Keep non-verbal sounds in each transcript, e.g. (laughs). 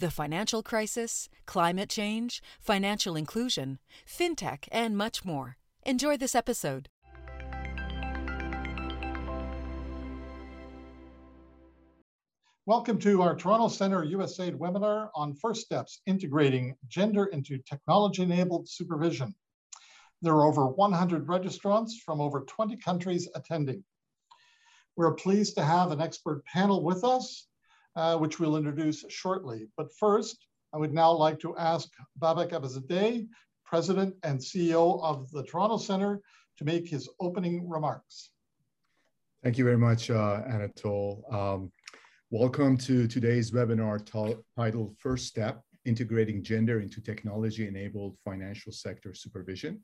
The financial crisis, climate change, financial inclusion, fintech, and much more. Enjoy this episode. Welcome to our Toronto Centre USAID webinar on First Steps Integrating Gender into Technology Enabled Supervision. There are over 100 registrants from over 20 countries attending. We're pleased to have an expert panel with us, uh, which we'll introduce shortly. But first, I would now like to ask Babak Abbaszadeh, President and CEO of the Toronto Centre, to make his opening remarks. Thank you very much, uh, Anatole. Um, Welcome to today's webinar titled First Step, Integrating Gender into Technology-Enabled Financial Sector Supervision.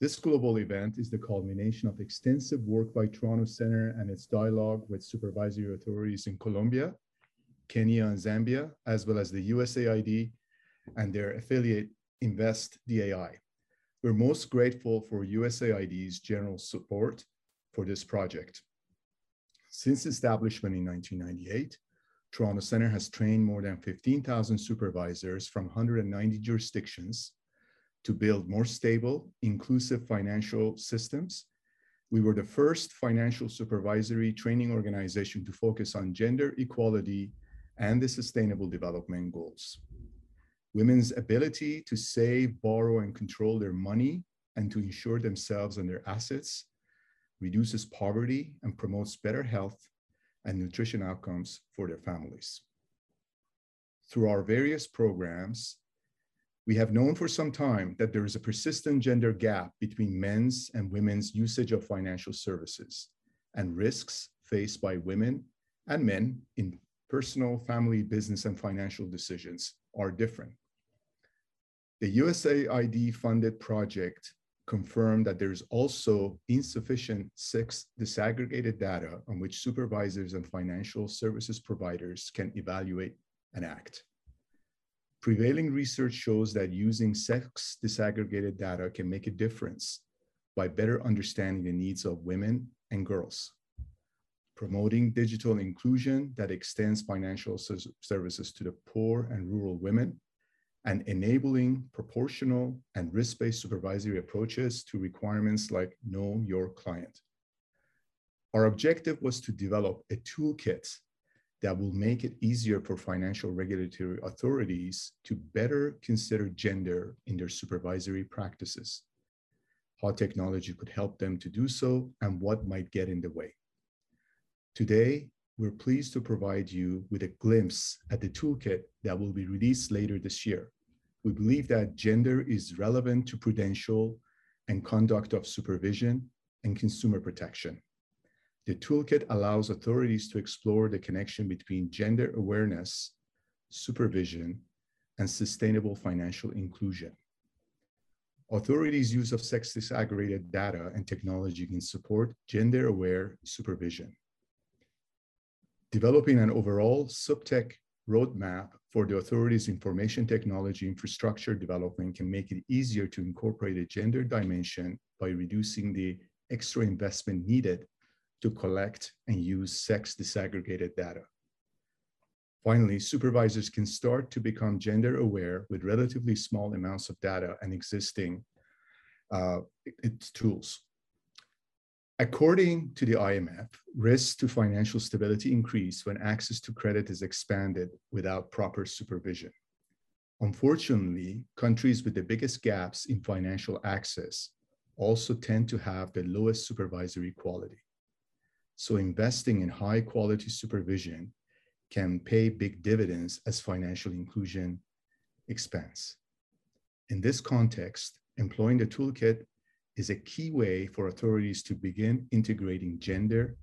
This global event is the culmination of extensive work by Toronto Centre and its dialogue with supervisory authorities in Colombia, Kenya, and Zambia, as well as the USAID and their affiliate Invest DAI. We're most grateful for USAID's general support for this project. Since establishment in 1998, Toronto Centre has trained more than 15,000 supervisors from 190 jurisdictions to build more stable, inclusive financial systems. We were the first financial supervisory training organization to focus on gender equality and the sustainable development goals. Women's ability to save, borrow, and control their money and to insure themselves and their assets reduces poverty, and promotes better health and nutrition outcomes for their families. Through our various programs, we have known for some time that there is a persistent gender gap between men's and women's usage of financial services and risks faced by women and men in personal, family, business, and financial decisions are different. The USAID funded project confirmed that there's also insufficient sex disaggregated data on which supervisors and financial services providers can evaluate and act. Prevailing research shows that using sex disaggregated data can make a difference by better understanding the needs of women and girls. Promoting digital inclusion that extends financial services to the poor and rural women and enabling proportional and risk-based supervisory approaches to requirements like know your client. Our objective was to develop a toolkit that will make it easier for financial regulatory authorities to better consider gender in their supervisory practices, how technology could help them to do so, and what might get in the way. Today, we're pleased to provide you with a glimpse at the toolkit that will be released later this year. We believe that gender is relevant to prudential and conduct of supervision and consumer protection. The toolkit allows authorities to explore the connection between gender awareness, supervision, and sustainable financial inclusion. Authorities' use of sex disaggregated data and technology can support gender aware supervision developing an overall SupTech roadmap for the authority's information technology infrastructure development can make it easier to incorporate a gender dimension by reducing the extra investment needed to collect and use sex disaggregated data. Finally, supervisors can start to become gender aware with relatively small amounts of data and existing uh, tools. According to the IMF, risks to financial stability increase when access to credit is expanded without proper supervision. Unfortunately, countries with the biggest gaps in financial access also tend to have the lowest supervisory quality. So investing in high quality supervision can pay big dividends as financial inclusion expands. In this context, employing the toolkit is a key way for authorities to begin integrating gender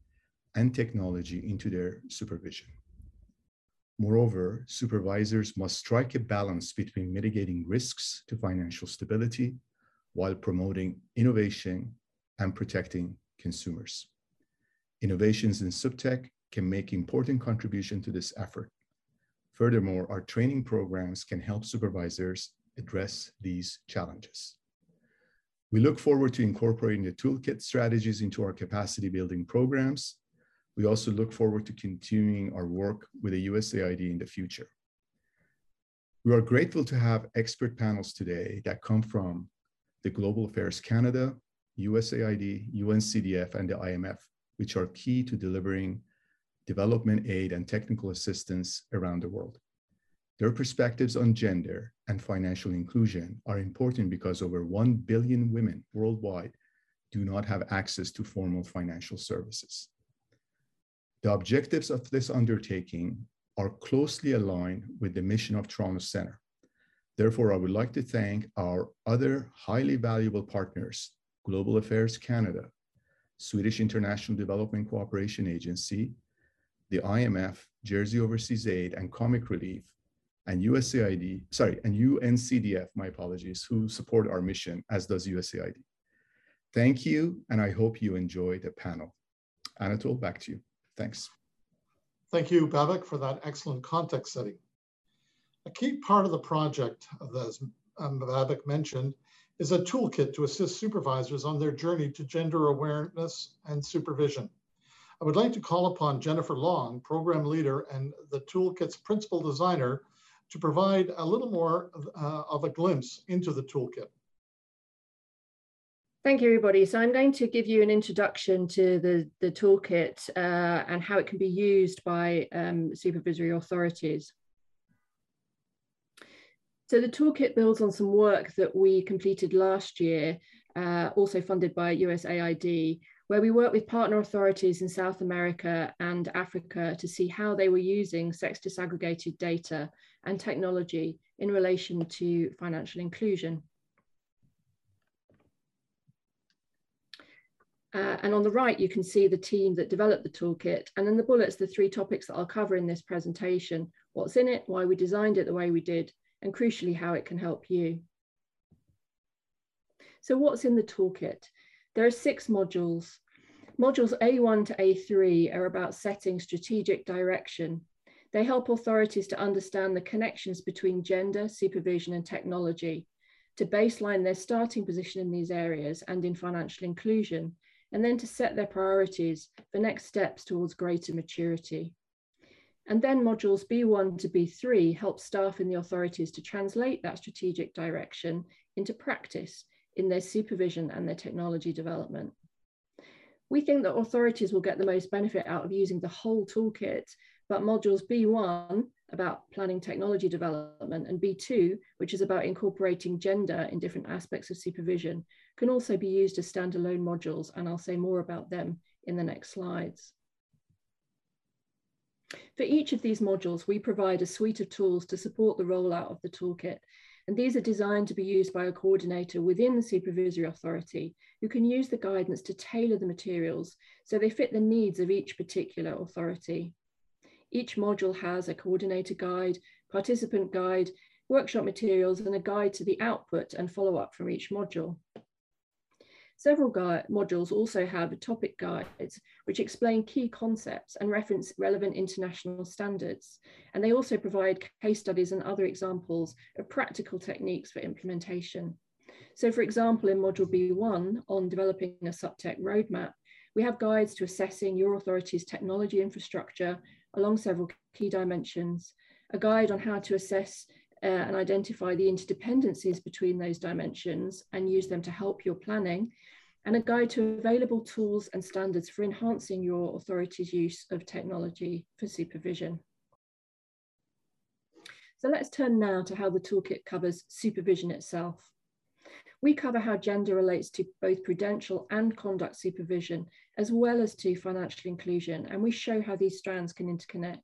and technology into their supervision. Moreover, supervisors must strike a balance between mitigating risks to financial stability while promoting innovation and protecting consumers. Innovations in SupTech can make important contribution to this effort. Furthermore, our training programs can help supervisors address these challenges. We look forward to incorporating the toolkit strategies into our capacity building programs we also look forward to continuing our work with the USAID in the future. We are grateful to have expert panels today that come from the Global Affairs Canada, USAID, UNCDF, and the IMF, which are key to delivering development aid and technical assistance around the world. Their perspectives on gender and financial inclusion are important because over 1 billion women worldwide do not have access to formal financial services. The objectives of this undertaking are closely aligned with the mission of Toronto Centre. Therefore, I would like to thank our other highly valuable partners, Global Affairs Canada, Swedish International Development Cooperation Agency, the IMF, Jersey Overseas Aid, and Comic Relief, and USAID, sorry, and UNCDF, my apologies, who support our mission, as does USAID. Thank you, and I hope you enjoy the panel. Anatole, back to you. Thanks. Thank you, Babak, for that excellent context setting. A key part of the project, as um, Babak mentioned, is a toolkit to assist supervisors on their journey to gender awareness and supervision. I would like to call upon Jennifer Long, program leader and the toolkit's principal designer, to provide a little more uh, of a glimpse into the toolkit. Thank you, everybody. So I'm going to give you an introduction to the, the toolkit uh, and how it can be used by um, supervisory authorities. So the toolkit builds on some work that we completed last year, uh, also funded by USAID, where we worked with partner authorities in South America and Africa to see how they were using sex disaggregated data and technology in relation to financial inclusion. Uh, and on the right, you can see the team that developed the toolkit. And in the bullets, the three topics that I'll cover in this presentation, what's in it, why we designed it the way we did, and crucially, how it can help you. So what's in the toolkit? There are six modules. Modules A1 to A3 are about setting strategic direction. They help authorities to understand the connections between gender, supervision, and technology, to baseline their starting position in these areas and in financial inclusion, and then to set their priorities for next steps towards greater maturity. And then modules B1 to B3 help staff in the authorities to translate that strategic direction into practice in their supervision and their technology development. We think that authorities will get the most benefit out of using the whole toolkit, but modules B1 about planning technology development and B2, which is about incorporating gender in different aspects of supervision, can also be used as standalone modules, and I'll say more about them in the next slides. For each of these modules, we provide a suite of tools to support the rollout of the toolkit, and these are designed to be used by a coordinator within the supervisory authority who can use the guidance to tailor the materials so they fit the needs of each particular authority. Each module has a coordinator guide, participant guide, workshop materials, and a guide to the output and follow-up from each module. Several modules also have topic guides which explain key concepts and reference relevant international standards. And they also provide case studies and other examples of practical techniques for implementation. So for example, in module B1 on developing a SupTech roadmap, we have guides to assessing your authority's technology infrastructure along several key dimensions, a guide on how to assess uh, and identify the interdependencies between those dimensions and use them to help your planning, and a guide to available tools and standards for enhancing your authority's use of technology for supervision. So let's turn now to how the toolkit covers supervision itself. We cover how gender relates to both prudential and conduct supervision, as well as to financial inclusion, and we show how these strands can interconnect.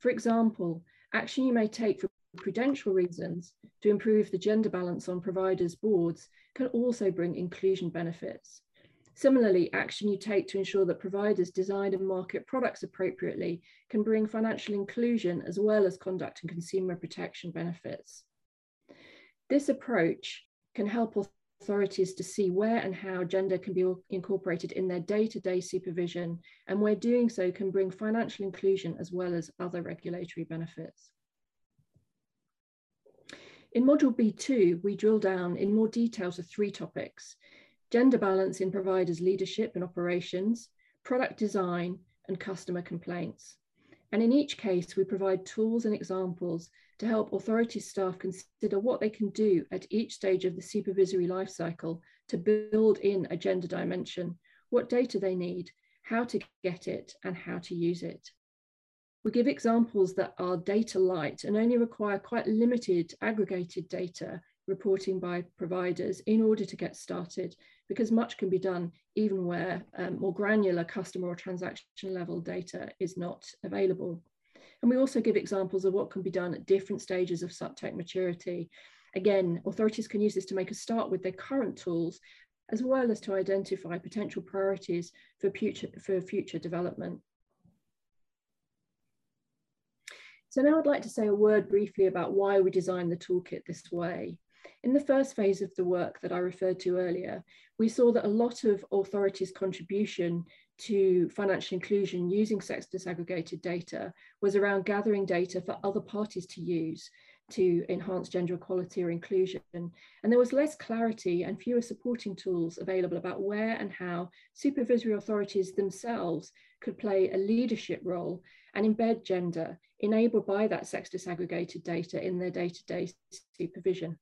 For example, action you may take for prudential reasons to improve the gender balance on providers' boards can also bring inclusion benefits. Similarly, action you take to ensure that providers design and market products appropriately can bring financial inclusion as well as conduct and consumer protection benefits. This approach can help authorities to see where and how gender can be incorporated in their day-to-day supervision and where doing so can bring financial inclusion as well as other regulatory benefits. In Module B2, we drill down in more detail to three topics, gender balance in providers' leadership and operations, product design, and customer complaints. And in each case, we provide tools and examples to help authority staff consider what they can do at each stage of the supervisory lifecycle to build in a gender dimension, what data they need, how to get it, and how to use it. We give examples that are data light and only require quite limited aggregated data reporting by providers in order to get started because much can be done even where um, more granular customer or transaction level data is not available. And we also give examples of what can be done at different stages of SupTech maturity. Again, authorities can use this to make a start with their current tools as well as to identify potential priorities for future, for future development. So now I'd like to say a word briefly about why we designed the toolkit this way. In the first phase of the work that I referred to earlier, we saw that a lot of authorities' contribution to financial inclusion using sex disaggregated data was around gathering data for other parties to use to enhance gender equality or inclusion. And there was less clarity and fewer supporting tools available about where and how supervisory authorities themselves could play a leadership role and embed gender enabled by that sex disaggregated data in their day-to-day supervision.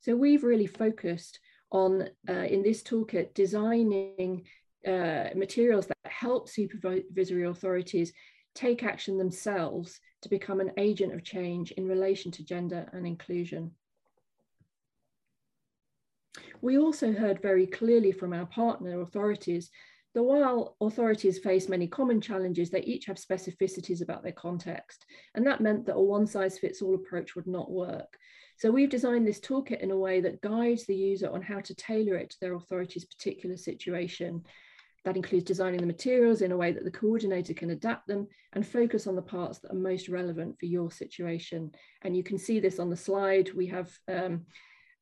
So we've really focused on, uh, in this toolkit, designing uh, materials that help supervisory authorities take action themselves to become an agent of change in relation to gender and inclusion. We also heard very clearly from our partner authorities that while authorities face many common challenges, they each have specificities about their context. And that meant that a one size fits all approach would not work. So we've designed this toolkit in a way that guides the user on how to tailor it to their authority's particular situation. That includes designing the materials in a way that the coordinator can adapt them and focus on the parts that are most relevant for your situation. And you can see this on the slide. We have um,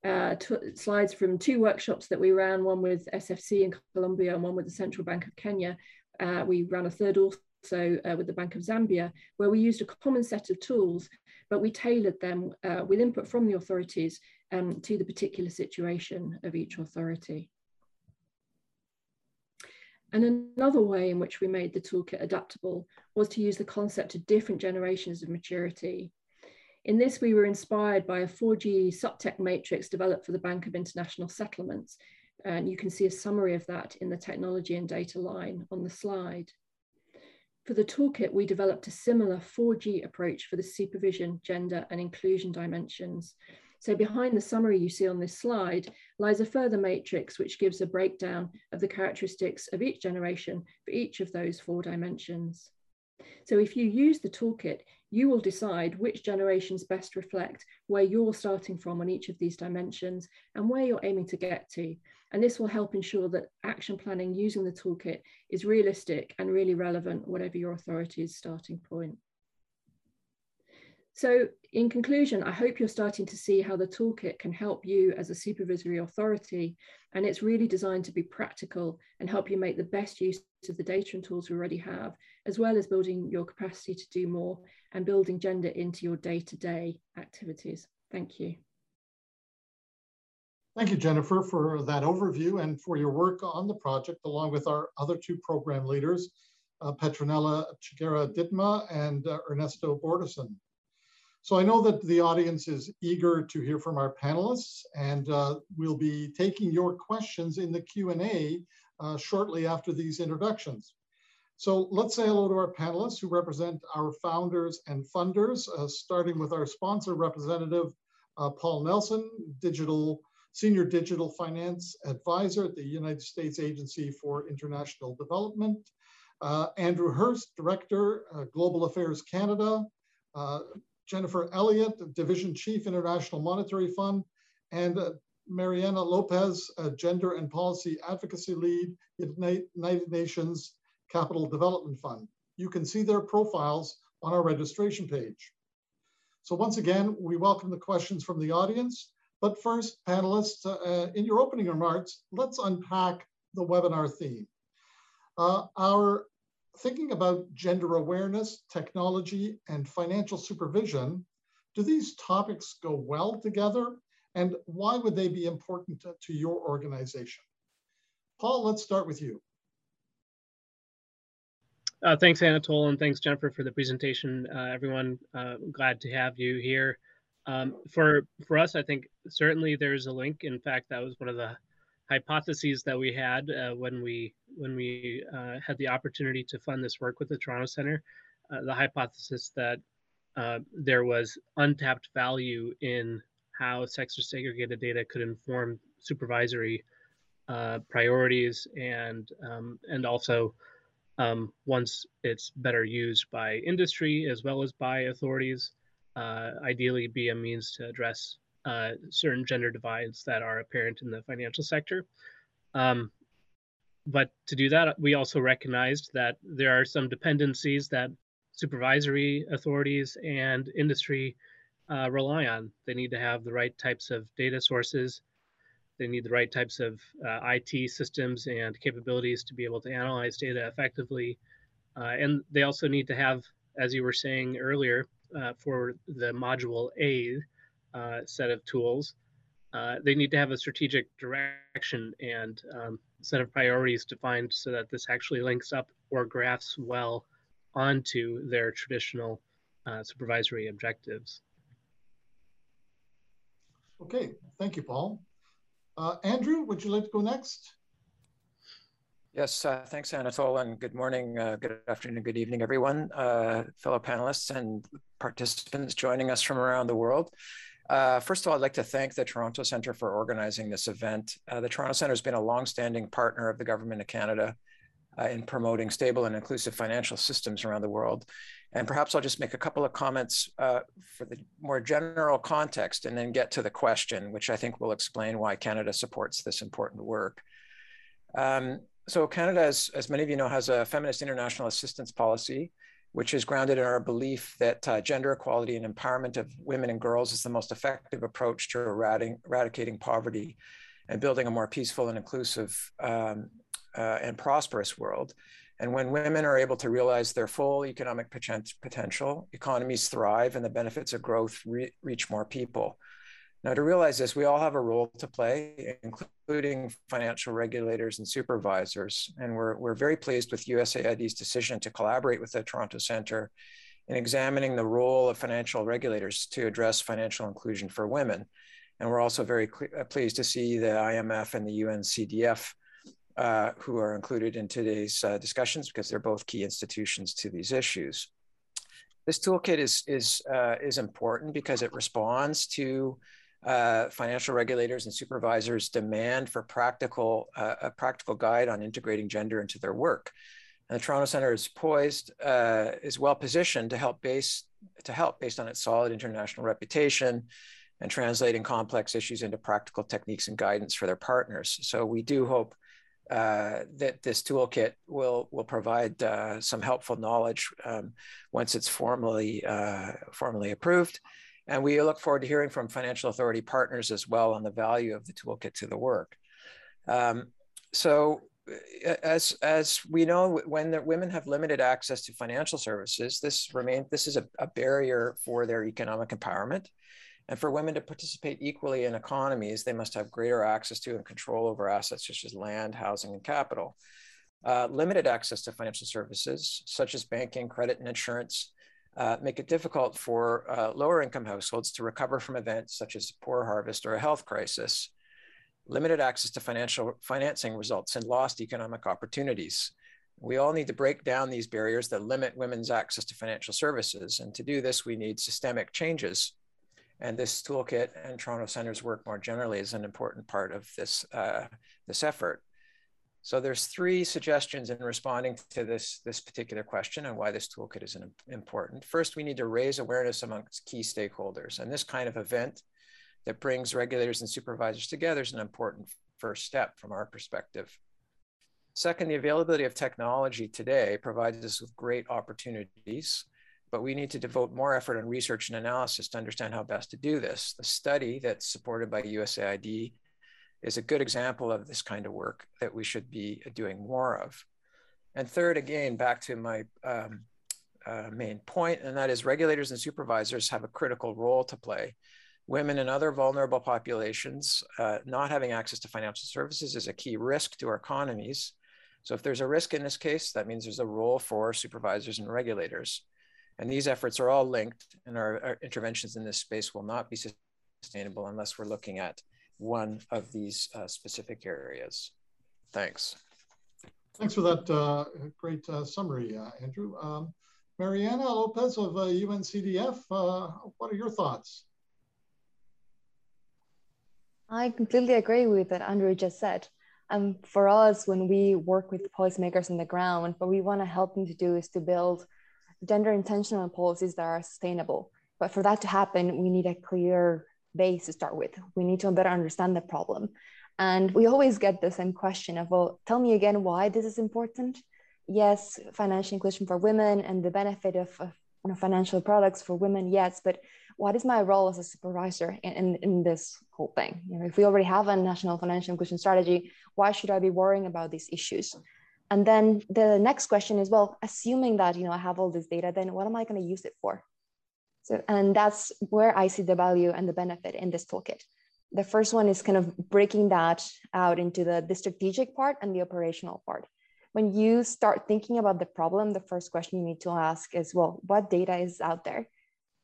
uh, slides from two workshops that we ran, one with SFC in Colombia and one with the Central Bank of Kenya. Uh, we ran a third also uh, with the Bank of Zambia, where we used a common set of tools, but we tailored them uh, with input from the authorities um, to the particular situation of each authority. And another way in which we made the toolkit adaptable was to use the concept of different generations of maturity. In this, we were inspired by a 4G SupTech matrix developed for the Bank of International Settlements. And you can see a summary of that in the technology and data line on the slide. For the toolkit, we developed a similar 4G approach for the supervision, gender, and inclusion dimensions. So behind the summary you see on this slide lies a further matrix which gives a breakdown of the characteristics of each generation for each of those four dimensions. So if you use the toolkit, you will decide which generations best reflect where you're starting from on each of these dimensions and where you're aiming to get to. And this will help ensure that action planning using the toolkit is realistic and really relevant, whatever your authority's starting point. So in conclusion, I hope you're starting to see how the toolkit can help you as a supervisory authority. And it's really designed to be practical and help you make the best use of the data and tools we already have, as well as building your capacity to do more and building gender into your day-to-day -day activities. Thank you. Thank you, Jennifer, for that overview and for your work on the project, along with our other two program leaders, uh, Petronella Chiguera Ditma and uh, Ernesto Bordison. So I know that the audience is eager to hear from our panelists, and uh, we'll be taking your questions in the Q&A uh, shortly after these introductions. So let's say hello to our panelists who represent our founders and funders, uh, starting with our sponsor representative, uh, Paul Nelson, digital Senior Digital Finance Advisor at the United States Agency for International Development, uh, Andrew Hurst, Director, uh, Global Affairs Canada, uh, Jennifer Elliott, Division Chief, International Monetary Fund, and uh, Mariana Lopez, a Gender and Policy Advocacy Lead, United Nations Capital Development Fund. You can see their profiles on our registration page. So once again, we welcome the questions from the audience. But first, panelists, uh, in your opening remarks, let's unpack the webinar theme. Uh, our thinking about gender awareness, technology, and financial supervision, do these topics go well together? And why would they be important to, to your organization? Paul, let's start with you. Uh, thanks, Anatole, and thanks, Jennifer, for the presentation. Uh, everyone, uh, glad to have you here. Um, for for us, I think certainly there's a link. In fact, that was one of the hypotheses that we had uh, when we when we uh, had the opportunity to fund this work with the Toronto Centre. Uh, the hypothesis that there was untapped value in how sex disaggregated data could inform supervisory priorities and um, and also um, once it's better used by industry as well as by authorities, uh, ideally be a means to address uh, certain gender divides that are apparent in the financial sector. Um, but to do that, we also recognized that there are some dependencies that supervisory authorities and industry uh, rely on. They need to have the right types of data sources they need the right types of uh, IT systems and capabilities to be able to analyze data effectively. Uh, and they also need to have, as you were saying earlier, uh, for the module A uh, set of tools, uh, they need to have a strategic direction and um, set of priorities defined so that this actually links up or graphs well onto their traditional uh, supervisory objectives. Okay, thank you, Paul. Uh, Andrew, would you like to go next? Yes, uh, thanks, Anatole, and good morning, uh, good afternoon, good evening, everyone, uh, fellow panelists and participants joining us from around the world. Uh, first of all, I'd like to thank the Toronto Centre for organizing this event. Uh, the Toronto Centre has been a long-standing partner of the Government of Canada uh, in promoting stable and inclusive financial systems around the world. And perhaps I'll just make a couple of comments uh, for the more general context and then get to the question, which I think will explain why Canada supports this important work. Um, so Canada, as, as many of you know, has a feminist international assistance policy, which is grounded in our belief that uh, gender equality and empowerment of women and girls is the most effective approach to eradicating poverty and building a more peaceful and inclusive um, uh, and prosperous world. And when women are able to realize their full economic potential, economies thrive and the benefits of growth re reach more people. Now, to realize this, we all have a role to play, including financial regulators and supervisors. And we're, we're very pleased with USAID's decision to collaborate with the Toronto Centre in examining the role of financial regulators to address financial inclusion for women. And we're also very uh, pleased to see the IMF and the UNCDF uh, who are included in today's uh, discussions because they're both key institutions to these issues. This toolkit is, is, uh, is important because it responds to uh, financial regulators and supervisors' demand for practical, uh, a practical guide on integrating gender into their work. And the Toronto Centre is poised, is well positioned to help base to help based on its solid international reputation and translating complex issues into practical techniques and guidance for their partners. So we do hope uh, that this toolkit will will provide uh, some helpful knowledge um, once it's formally uh, formally approved. And we look forward to hearing from financial authority partners as well on the value of the toolkit to the work. Um, so as as we know, when women have limited access to financial services, this remain this is a, a barrier for their economic empowerment. And for women to participate equally in economies, they must have greater access to and control over assets such as land, housing, and capital. Uh, limited access to financial services, such as banking, credit, and insurance, uh, make it difficult for uh, lower income households to recover from events such as a poor harvest or a health crisis. Limited access to financial financing results in lost economic opportunities. We all need to break down these barriers that limit women's access to financial services. And to do this, we need systemic changes and this toolkit and Toronto Centre's work more generally is an important part of this, uh, this effort. So there's three suggestions in responding to this, this particular question and why this toolkit is important. First, we need to raise awareness amongst key stakeholders. And this kind of event that brings regulators and supervisors together is an important first step from our perspective. Second, the availability of technology today provides us with great opportunities, but we need to devote more effort on research and analysis to understand how best to do this. The study that's supported by USAID is a good example of this kind of work that we should be doing more of. And third, again, back to my um, uh, main point, and that is regulators and supervisors have a critical role to play. Women and other vulnerable populations uh, not having access to financial services is a key risk to our economies. So if there's a risk in this case, that means there's a role for supervisors and regulators. And these efforts are all linked and our, our interventions in this space will not be sustainable unless we're looking at one of these uh, specific areas. Thanks. Thanks for that uh, great uh, summary, uh, Andrew. Um, Mariana Lopez of UNCDF, uh, uh, what are your thoughts? I completely agree with what Andrew just said. Um, for us, when we work with policymakers on the ground, what we want to help them to do is to build gender intentional policies that are sustainable. But for that to happen, we need a clear base to start with. We need to better understand the problem. And we always get the same question of, well, tell me again why this is important. Yes, financial inclusion for women and the benefit of, of you know, financial products for women, yes, but what is my role as a supervisor in, in, in, this whole thing? You know, if we already have a national financial inclusion strategy, why should I be worrying about these issues? And then the next question is, well, assuming that you know I have all this data, then what am I going to use it for? So, and that's where I see the value and the benefit in this toolkit. The first one is kind of breaking that out into the, the strategic part and the operational part. When you start thinking about the problem, the first question you need to ask is, well, what data is out there?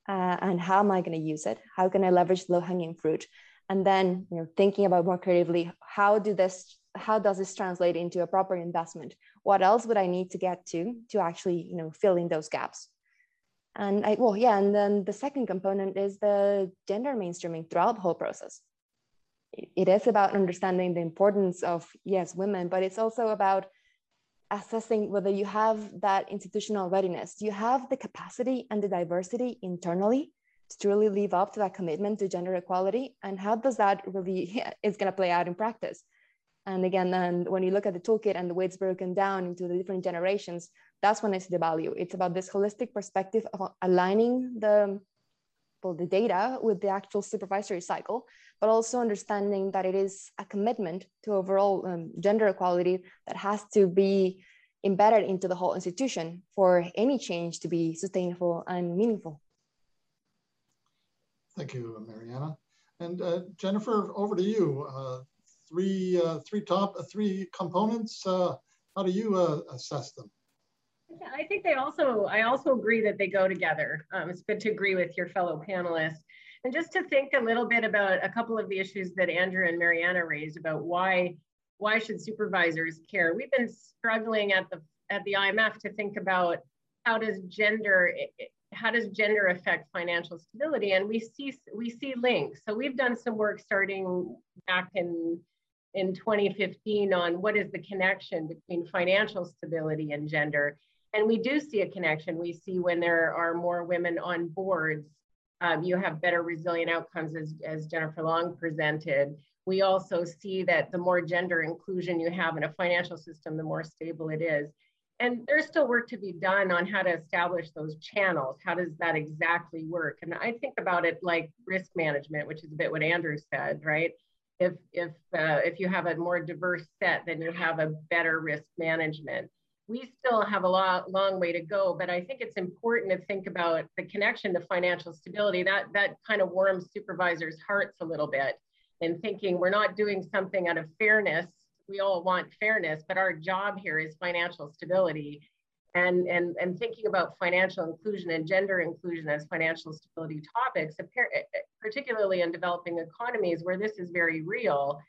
Uh, and how am I going to use it? How can I leverage low hanging fruit? And then, you know, thinking about more creatively, how do this, how does this translate into a proper investment? What else would I need to get to to actually, you know, fill in those gaps? And I, well, yeah, and then the second component is the gender mainstreaming throughout the whole process. It is about understanding the importance of, yes, women, but it's also about assessing whether you have that institutional readiness. Do you have the capacity and the diversity internally to truly live up to that commitment to gender equality? And how does that really (laughs) is going to play out in practice? And again, and when you look at the toolkit and the way it's broken down into the different generations, that's when I see the value. It's about this holistic perspective of aligning the well, the data with the actual supervisory cycle, but also understanding that it is a commitment to overall um, gender equality that has to be embedded into the whole institution for any change to be sustainable and meaningful. Thank you, Mariana. And uh, Jennifer, over to you. Uh, three, uh, three top, uh, three components. Uh, how do you uh, assess them? I think they also, I also agree that they go together. Um, it's good to agree with your fellow panelists. And just to think a little bit about a couple of the issues that Andrew and Mariana raised about why, why should supervisors care? We've been struggling at the, at the IMF to think about how does gender, how does gender affect financial stability? And we see, we see links. So we've done some work starting back in in 2015 on what is the connection between financial stability and gender. And we do see a connection. We see when there are more women on boards, um, you have better resilient outcomes as, as Jennifer Long presented. We also see that the more gender inclusion you have in a financial system, the more stable it is. And there's still work to be done on how to establish those channels. How does that exactly work? And I think about it like risk management, which is a bit what Andrew said, right? If, if, uh, if you have a more diverse set, then you have a better risk management we still have a lot, long way to go, but I think it's important to think about the connection to financial stability. That, that kind of warms supervisors' hearts a little bit in thinking we're not doing something out of fairness. We all want fairness, but our job here is financial stability. And, and, and thinking about financial inclusion and gender inclusion as financial stability topics, particularly in developing economies where this is very real,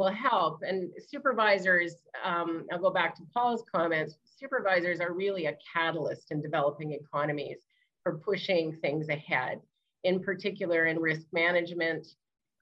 will help. And supervisors, um, I'll go back to Paul's comments, supervisors are really a catalyst in developing economies for pushing things ahead, in particular in risk management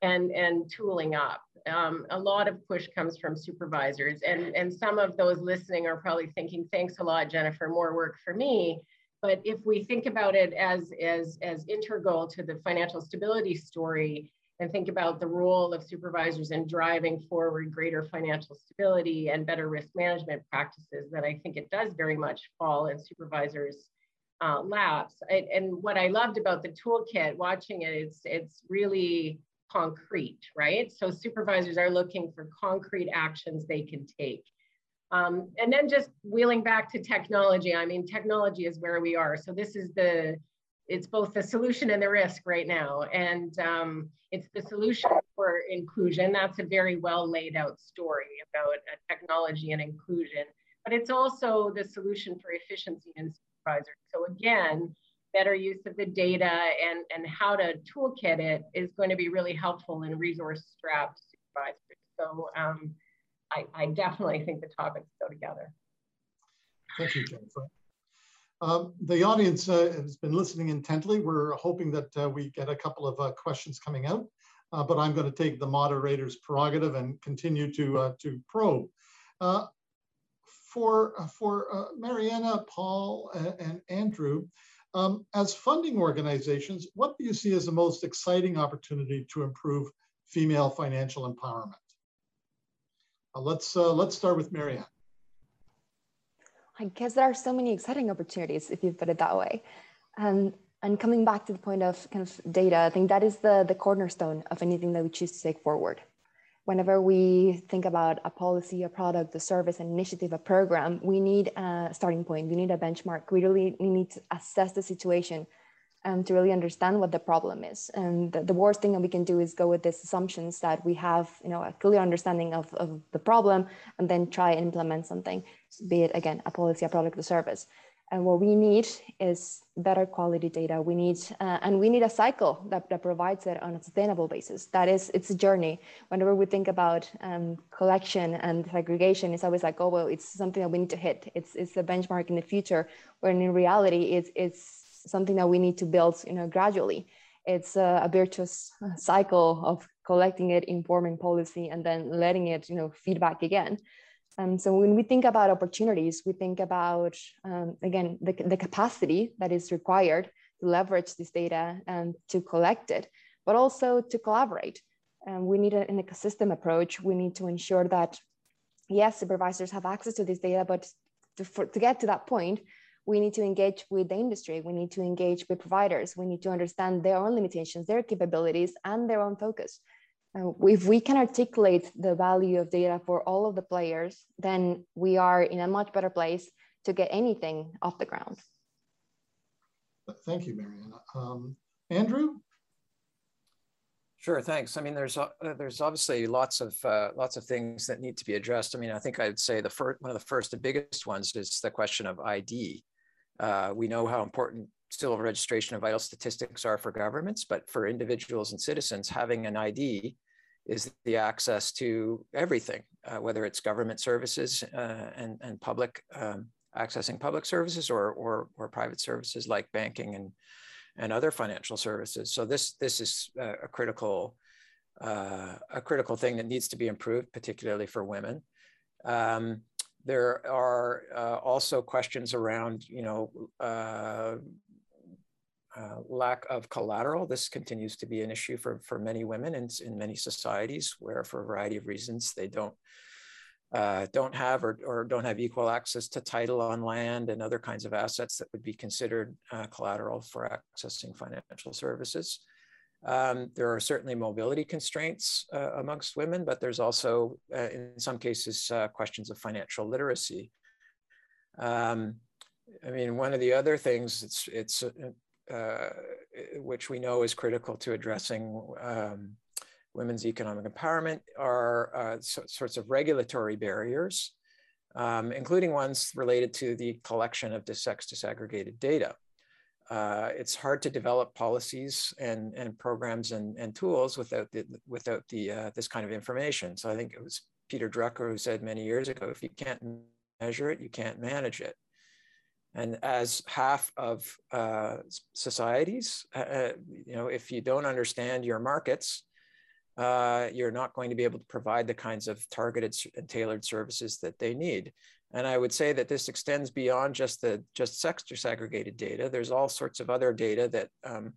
and, and tooling up. Um, a lot of push comes from supervisors and, and some of those listening are probably thinking, thanks a lot, Jennifer, more work for me. But if we think about it as, as, as integral to the financial stability story, and think about the role of supervisors in driving forward greater financial stability and better risk management practices, then I think it does very much fall in supervisors' uh, laps. And, and what I loved about the toolkit, watching it, it's, it's really concrete, right? So supervisors are looking for concrete actions they can take. Um, and then just wheeling back to technology, I mean, technology is where we are. So this is the, it's both the solution and the risk right now. And um, it's the solution for inclusion. That's a very well laid out story about uh, technology and inclusion, but it's also the solution for efficiency and supervisors. So again, better use of the data and, and how to toolkit it is going to be really helpful in resource strapped supervisors. So um, I, I definitely think the topics go together. Thank you, Jennifer. Um, the audience uh, has been listening intently. We're hoping that uh, we get a couple of uh, questions coming out, uh, but I'm going to take the moderator's prerogative and continue to, uh, to probe. Uh, for for Mariana, Paul, and Andrew, um, as funding organizations, what do you see as the most exciting opportunity to improve female financial empowerment? let's let's start with Marianne. I guess there are so many exciting opportunities if you put it that way. And, and coming back to the point of kind of data, I think that is the, the cornerstone of anything that we choose to take forward. Whenever we think about a policy, a product, a service, an initiative, a program, we need a starting point, we need a benchmark. We really need to assess the situation um, to really understand what the problem is. And the, the, worst thing that we can do is go with these assumptions that we have, you know, a clear understanding of, of the problem and then try and implement something, be it again, a policy, a product, a service. And what we need is better quality data. We need, uh, and we need a cycle that, that provides it on a sustainable basis. That is, it's a journey. Whenever we think about um, collection and disaggregation, it's always like, oh, well, it's something that we need to hit. It's, it's a benchmark in the future, when in reality, it's, it's something that we need to build you know gradually. It's a, a virtuous (laughs) cycle of collecting it informing policy and then letting it you know feedback again. Um, so when we think about opportunities we think about um, again the, the capacity that is required to leverage this data and to collect it but also to collaborate. And we need an ecosystem approach. We need to ensure that yes supervisors have access to this data but to, for, to get to that point we need to engage with the industry. We need to engage with providers. We need to understand their own limitations, their capabilities, and their own focus. Uh, if we can articulate the value of data for all of the players, then we are in a much better place to get anything off the ground. Thank you, Mariana. Um, Andrew? Sure, thanks. I mean, there's uh, there's obviously lots of uh, lots of things that need to be addressed. I mean, I think I'd say the first one of the first and biggest ones is the question of ID. Uh, we know how important civil registration of vital statistics are for governments, but for individuals and citizens, having an ID is the access to everything, uh, whether it's government services uh, and, and public, um, accessing public services or, or, or, private services like banking and, and other financial services. So this, this is a critical, uh, a critical thing that needs to be improved, particularly for women. Um, there are uh, also questions around, you know, uh, uh, lack of collateral. This continues to be an issue for, for many women in, in many societies where for a variety of reasons they don't uh, don't have or, or don't have equal access to title on land and other kinds of assets that would be considered uh, collateral for accessing financial services. Um, there are certainly mobility constraints uh, amongst women, but there's also, uh, in some cases, uh, questions of financial literacy. Um, I mean, one of the other things it's, it's uh, uh, which we know is critical to addressing um, women's economic empowerment are uh, so, sorts of regulatory barriers, um, including ones related to the collection of sex disaggregated data uh, it's hard to develop policies and, and programs and, and tools without the, without the uh, this kind of information. So I think it was Peter Drucker who said many years ago, if you can't measure it, you can't manage it. And as half of uh, societies, uh, uh, you know, if you don't understand your markets, uh, you're not going to be able to provide the kinds of targeted and tailored services that they need. And I would say that this extends beyond just the just sex disaggregated data. There's all sorts of other data that um,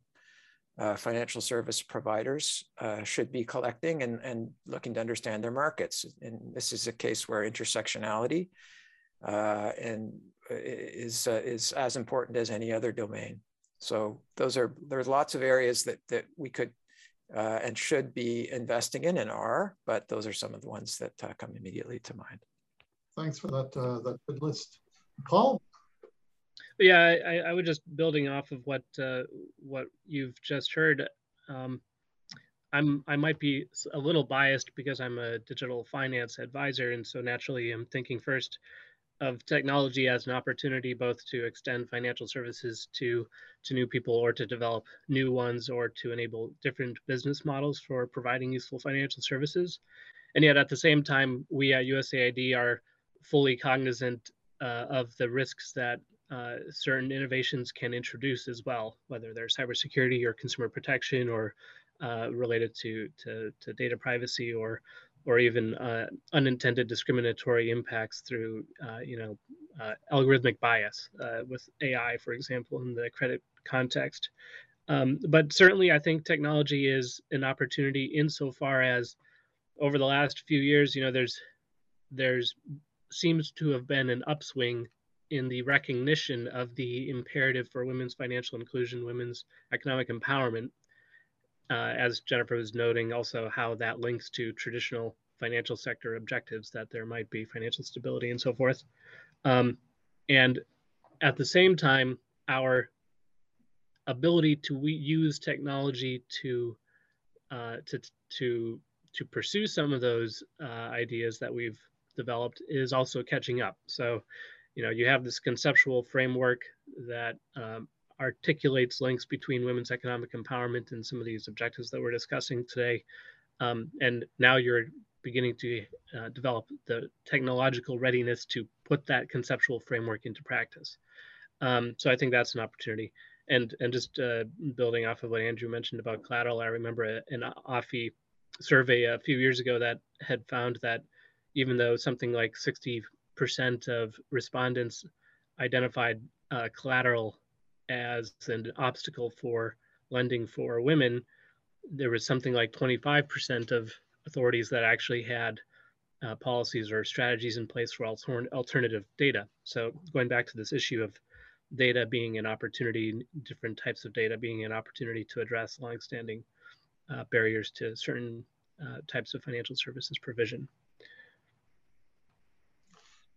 uh, financial service providers uh, should be collecting and, and looking to understand their markets. And this is a case where intersectionality uh, and uh, is, uh, is as important as any other domain. So those are, there's lots of areas that, that we could uh, and should be investing in and are, but those are some of the ones that come immediately to mind. Thanks for that, that good list. Paul? Yeah, I, I would just building off of what uh, what you've just heard. Um, I'm I might be a little biased because I'm a digital finance advisor, and so naturally I'm thinking first of technology as an opportunity both to extend financial services to to new people or to develop new ones or to enable different business models for providing useful financial services. And yet at the same time, we at USAID are fully cognizant uh, of the risks that uh, certain innovations can introduce as well, whether they're cybersecurity or consumer protection or uh, related to, to, to, data privacy or or even uh, unintended discriminatory impacts through uh, you know algorithmic bias with AI, for example, in the credit context. Um, but certainly, I think technology is an opportunity insofar as over the last few years, you know, there's there's seems to have been an upswing in the recognition of the imperative for women's financial inclusion, women's economic empowerment, uh, as Jennifer was noting, also how that links to traditional financial sector objectives that there might be financial stability and so forth. Um, and at the same time, our ability to use technology to uh, to to to pursue some of those uh, ideas that we've developed is also catching up. So you know, you have this conceptual framework that um, articulates links between women's economic empowerment and some of these objectives that we're discussing today. Um, and now you're beginning to uh, develop the technological readiness to put that conceptual framework into practice. Um, so I think that's an opportunity. And and just uh, building off of what Andrew mentioned about collateral, I remember an AFI survey a few years ago that had found that even though something like 60 percent of respondents identified uh, collateral as an obstacle for lending for women. There was something like 25% of authorities that actually had uh, policies or strategies in place for alter alternative data. So going back to this issue of data being an opportunity, different types of data being an opportunity to address longstanding uh, barriers to certain uh, types of financial services provision.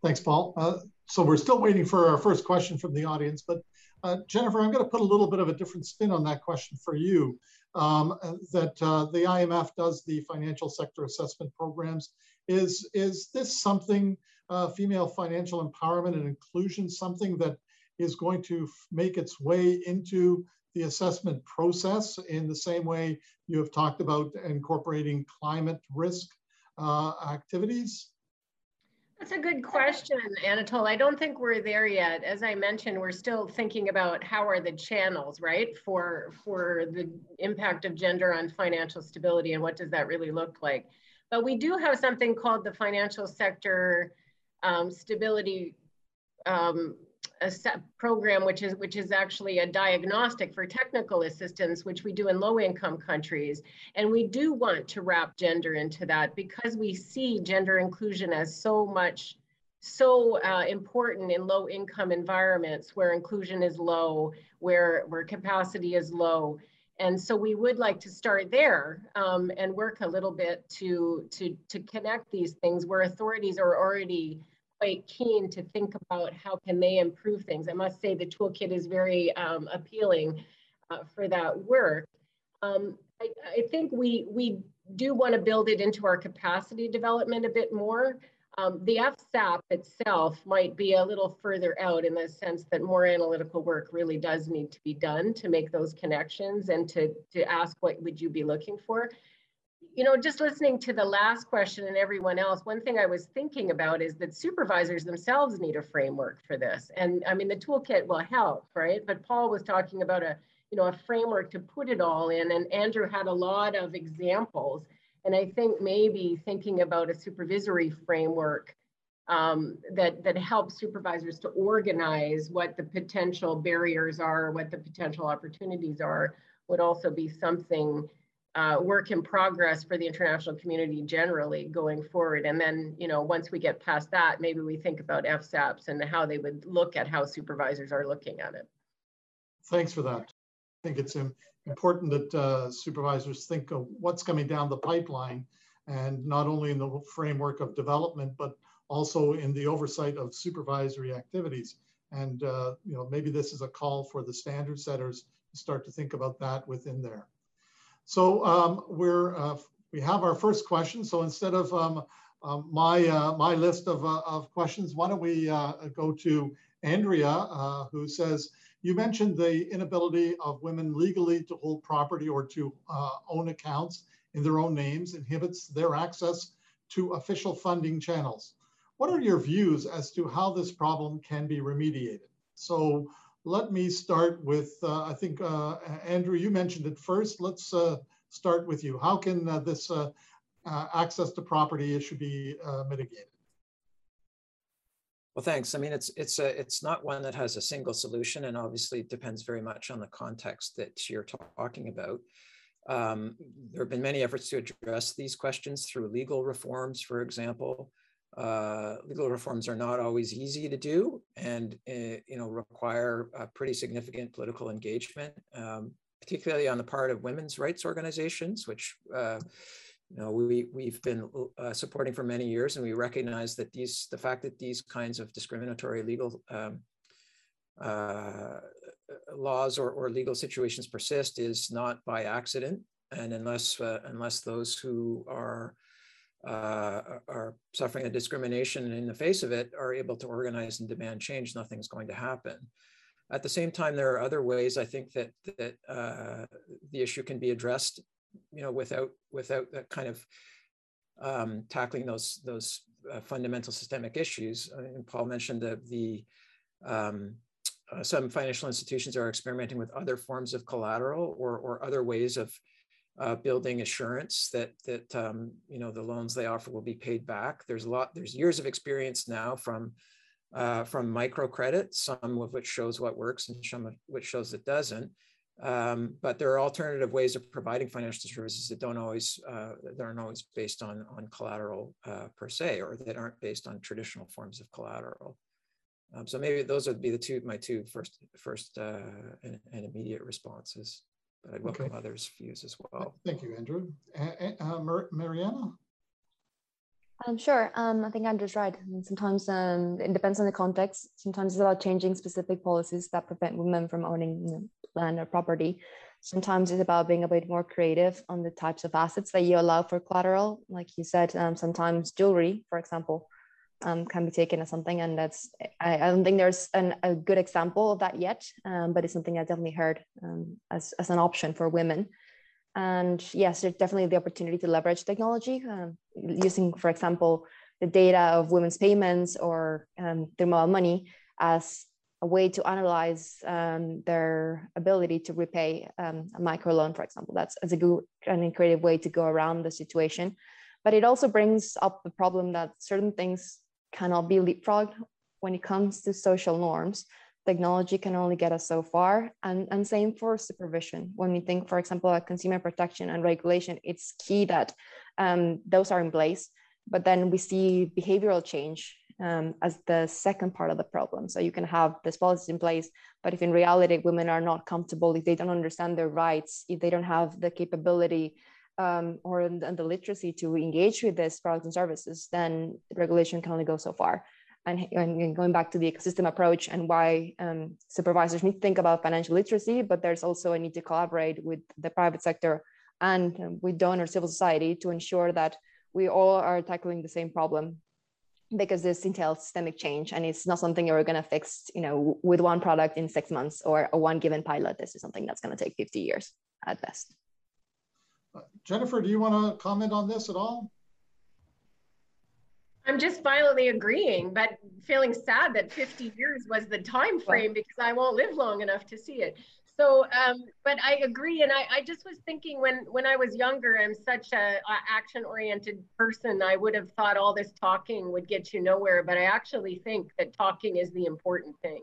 Thanks, Paul. Uh, so we're still waiting for our first question from the audience, but uh, Jennifer, I'm going to put a little bit of a different spin on that question for you. Um, that uh, the IMF does the financial sector assessment programs. Is, is this something, uh, female financial empowerment and inclusion, something that is going to make its way into the assessment process in the same way you have talked about incorporating climate risk uh, activities? That's a good question, Anatole. I don't think we're there yet. As I mentioned, we're still thinking about how are the channels, right, for, for the impact of gender on financial stability and what does that really look like. But we do have something called the financial sector um, stability um, a program which is which is actually a diagnostic for technical assistance which we do in low income countries. And we do want to wrap gender into that because we see gender inclusion as so much so uh, important in low income environments where inclusion is low where where capacity is low. And so we would like to start there um, and work a little bit to to to connect these things where authorities are already quite keen to think about how can they improve things. I must say the toolkit is very um, appealing uh, for that work. Um, I, I, think we, we do want to build it into our capacity development a bit more. Um, the FSAP itself might be a little further out in the sense that more analytical work really does need to be done to make those connections and to, to ask what would you be looking for you know, just listening to the last question and everyone else, one thing I was thinking about is that supervisors themselves need a framework for this. And I mean, the toolkit will help, right? But Paul was talking about a, you know, a framework to put it all in. And Andrew had a lot of examples. And I think maybe thinking about a supervisory framework um, that, that helps supervisors to organize what the potential barriers are, what the potential opportunities are would also be something uh, work in progress for the international community generally going forward. And then, you know, once we get past that, maybe we think about FSAPs and how they would look at how supervisors are looking at it. Thanks for that. I think it's important that uh, supervisors think of what's coming down the pipeline and not only in the framework of development, but also in the oversight of supervisory activities. And, uh, you know, maybe this is a call for the standard setters to start to think about that within there. So um, we're uh, we have our first question. So instead of um, um, my uh, my list of, uh, of questions, why don't we uh, go to Andrea, uh, who says you mentioned the inability of women legally to hold property or to uh, own accounts in their own names inhibits their access to official funding channels. What are your views as to how this problem can be remediated? So let me start with, uh, I think, uh, Andrew, you mentioned it first. Let's uh, start with you. How can uh, this uh, uh, access to property issue be mitigated? Well, thanks. I mean, it's it's a it's not one that has a single solution, and obviously it depends very much on the context that you're talking about. Um, there have been many efforts to address these questions through legal reforms, for example. Uh, legal reforms are not always easy to do and uh, you know require pretty significant political engagement um, particularly on the part of women's rights organizations which uh, you know we we've been uh, supporting for many years and we recognize that these the fact that these kinds of discriminatory legal um, uh, laws or, or legal situations persist is not by accident. And unless unless those who are uh, are suffering a discrimination and in the face of it are able to organize and demand change, nothing's going to happen. At the same time, there are other ways I think that that uh, the issue can be addressed, you know, without without that kind of um, tackling those those uh, fundamental systemic issues. Mean, Paul mentioned that the um, uh, some financial institutions are experimenting with other forms of collateral or or other ways of uh, building assurance that that um, you know the loans they offer will be paid back. There's a lot. There's years of experience now from uh, from microcredit, some of which shows what works and some of which shows it doesn't. Um, but there are alternative ways of providing financial services that don't always uh, that aren't always based on on collateral uh, per se, or that aren't based on traditional forms of collateral. Um, so maybe those would be the two my two first first uh, and, and immediate responses but I'd welcome okay. others' views as well. Thank you, Andrew. Uh, Mar Mariana? Um, sure. Um, I think Andrew's right. I mean, sometimes um, it depends on the context. Sometimes it's about changing specific policies that prevent women from owning you know, land or property. Sometimes it's about being a bit more creative on the types of assets that you allow for collateral. Like you said, um, sometimes jewelry, for example, um, can be taken as something. And that's, I, I don't think there's an, a good example of that yet, um, but it's something I definitely heard um, as, as an option for women. And yes, there's definitely the opportunity to leverage technology um, using, for example, the data of women's payments or um, their mobile money as a way to analyze um, their ability to repay um, a microloan, for example. That's, that's a good and creative way to go around the situation. But it also brings up the problem that certain things cannot be leapfrogged when it comes to social norms. Technology can only get us so far. And, and same for supervision. When we think, for example, at consumer protection and regulation, it's key that um, those are in place. But then we see behavioral change um, as the second part of the problem. So you can have this policies in place, but if in reality women are not comfortable, if they don't understand their rights, if they don't have the capability um, or the, the literacy to engage with these products and services, then regulation can only go so far. And, and going back to the ecosystem approach and why um, supervisors need to think about financial literacy, but there's also a need to collaborate with the private sector and um, with donor civil society to ensure that we all are tackling the same problem because this entails systemic change and it's not something you're going to fix you know with one product in six months or a one given pilot this is something that's going to take 50 years at best Jennifer, do you want to comment on this at all? I'm just violently agreeing, but feeling sad that 50 years was the time frame because I won't live long enough to see it. So, um, but I agree, and I, I just was thinking when when I was younger, I'm such a, a action-oriented person. I would have thought all this talking would get you nowhere, but I actually think that talking is the important thing.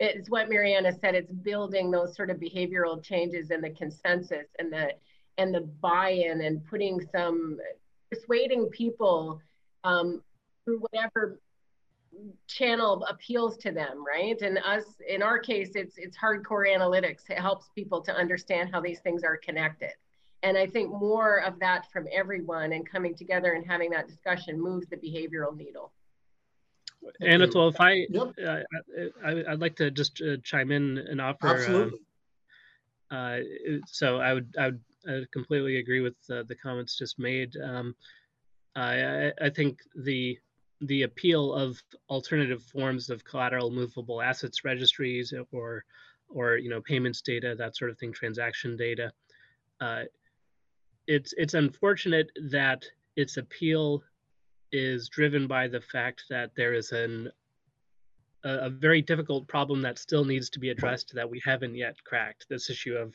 it's what Mariana said, it's building those sort of behavioral changes and the consensus and the and the buy-in and putting some persuading people um, through whatever channel appeals to them, right? And us, in our case, it's it's hardcore analytics. It helps people to understand how these things are connected. And I think more of that from everyone and coming together and having that discussion moves the behavioral needle. Anatol, if I, yep. uh, I, would like to just uh, chime in and offer. Absolutely. Uh, so I would, I would I completely agree with the comments just made. Um, I, I think the the appeal of alternative forms of collateral movable assets registries or or you know payments data that sort of thing transaction data uh, it's it's unfortunate that its appeal is driven by the fact that there is an a, a very difficult problem that still needs to be addressed that we haven't yet cracked this issue of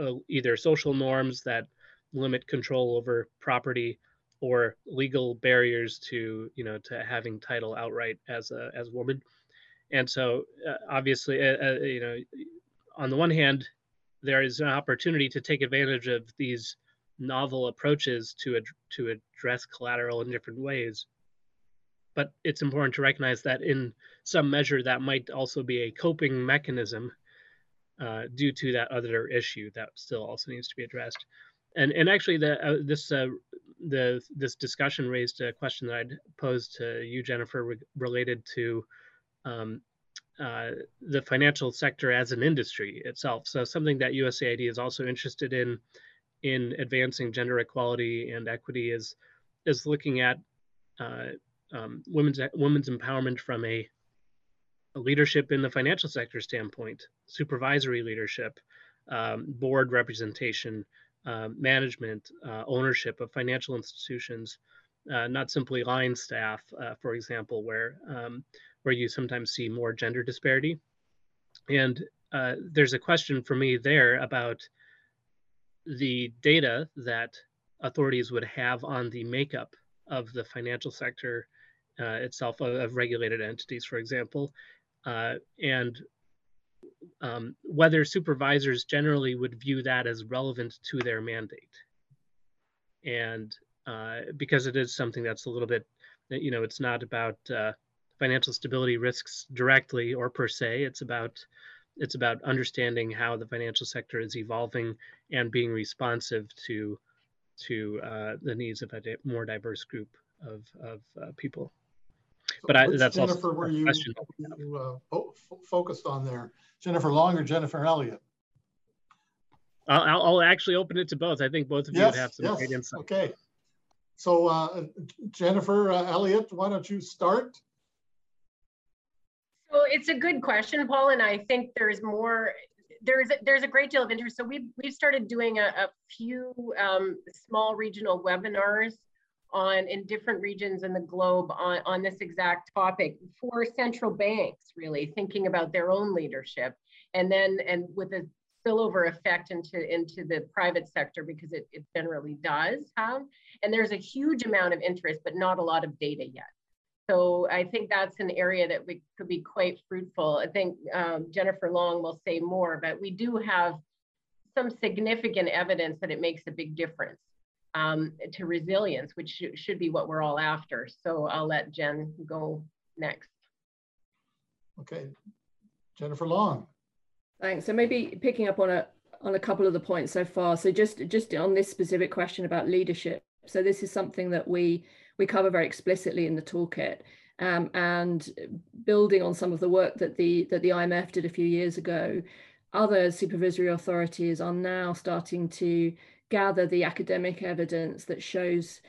uh, either social norms that limit control over property or legal barriers to you know to having title outright as a as a woman. And so uh, obviously uh, uh, you know on the one hand there is an opportunity to take advantage of these novel approaches to ad- to address collateral in different ways. But it's important to recognize that in some measure that might also be a coping mechanism uh, due to that other issue that still also needs to be addressed and and actually the uh, this uh, the this discussion raised a question that I'd posed to you, Jennifer, re- related to um, uh, the financial sector as an industry itself. So something that USAID is also interested in in advancing gender equality and equity is is looking at uh, um, women's women's empowerment from a, a, leadership in the financial sector standpoint, supervisory leadership, um, board representation, uh, management, uh, ownership of financial institutions, uh, not simply line staff, uh, for example, where um, where you sometimes see more gender disparity. And uh, there's a question for me there about the data that authorities would have on the makeup of the financial sector itself, of, of, regulated entities, for example, and um, whether supervisors generally would view that as relevant to their mandate. And uh, because it is something that's a little bit, you know, it's not about uh, financial stability risks directly or per se. It's about it's about understanding how the financial sector is evolving and being responsive to to uh, the needs of a more diverse group of of uh, people. But I, that's Jennifer, also were you, you uh, fo focused on there? Jennifer Long or Jennifer Elliott? I'll, I'll, actually open it to both. I think both of yes, you have some yes. great insight. Okay. So uh, Jennifer uh, Elliott, why don't you start? So it's a good question, Paul, and I think there's more. There's a, there's a great deal of interest. So we've we've started doing a, a few um, small regional webinars on in different regions in the globe on, on this exact topic for central banks, really thinking about their own leadership. And then, and with a spillover effect into, into the private sector, because it, it generally does have. And there's a huge amount of interest, but not a lot of data yet. So I think that's an area that we could be quite fruitful. I think um, Jennifer Long will say more, but we do have some significant evidence that it makes a big difference um, to resilience, which sh should be what we're all after. So I'll let Jen go next. Okay, Jennifer Long. Thanks. So maybe picking up on a on a couple of the points so far. So just just on this specific question about leadership. So this is something that we we cover very explicitly in the toolkit. Um, and building on some of the work that the that the IMF did a few years ago, other supervisory authorities are now starting to gather the academic evidence that shows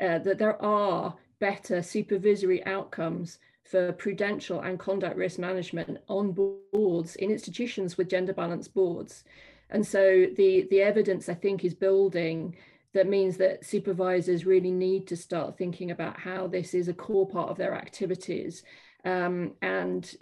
uh, that there are better supervisory outcomes for prudential and conduct risk management on boards in institutions with gender balanced boards. And so the, the evidence, I think, is building that means that supervisors really need to start thinking about how this is a core part of their activities Um, and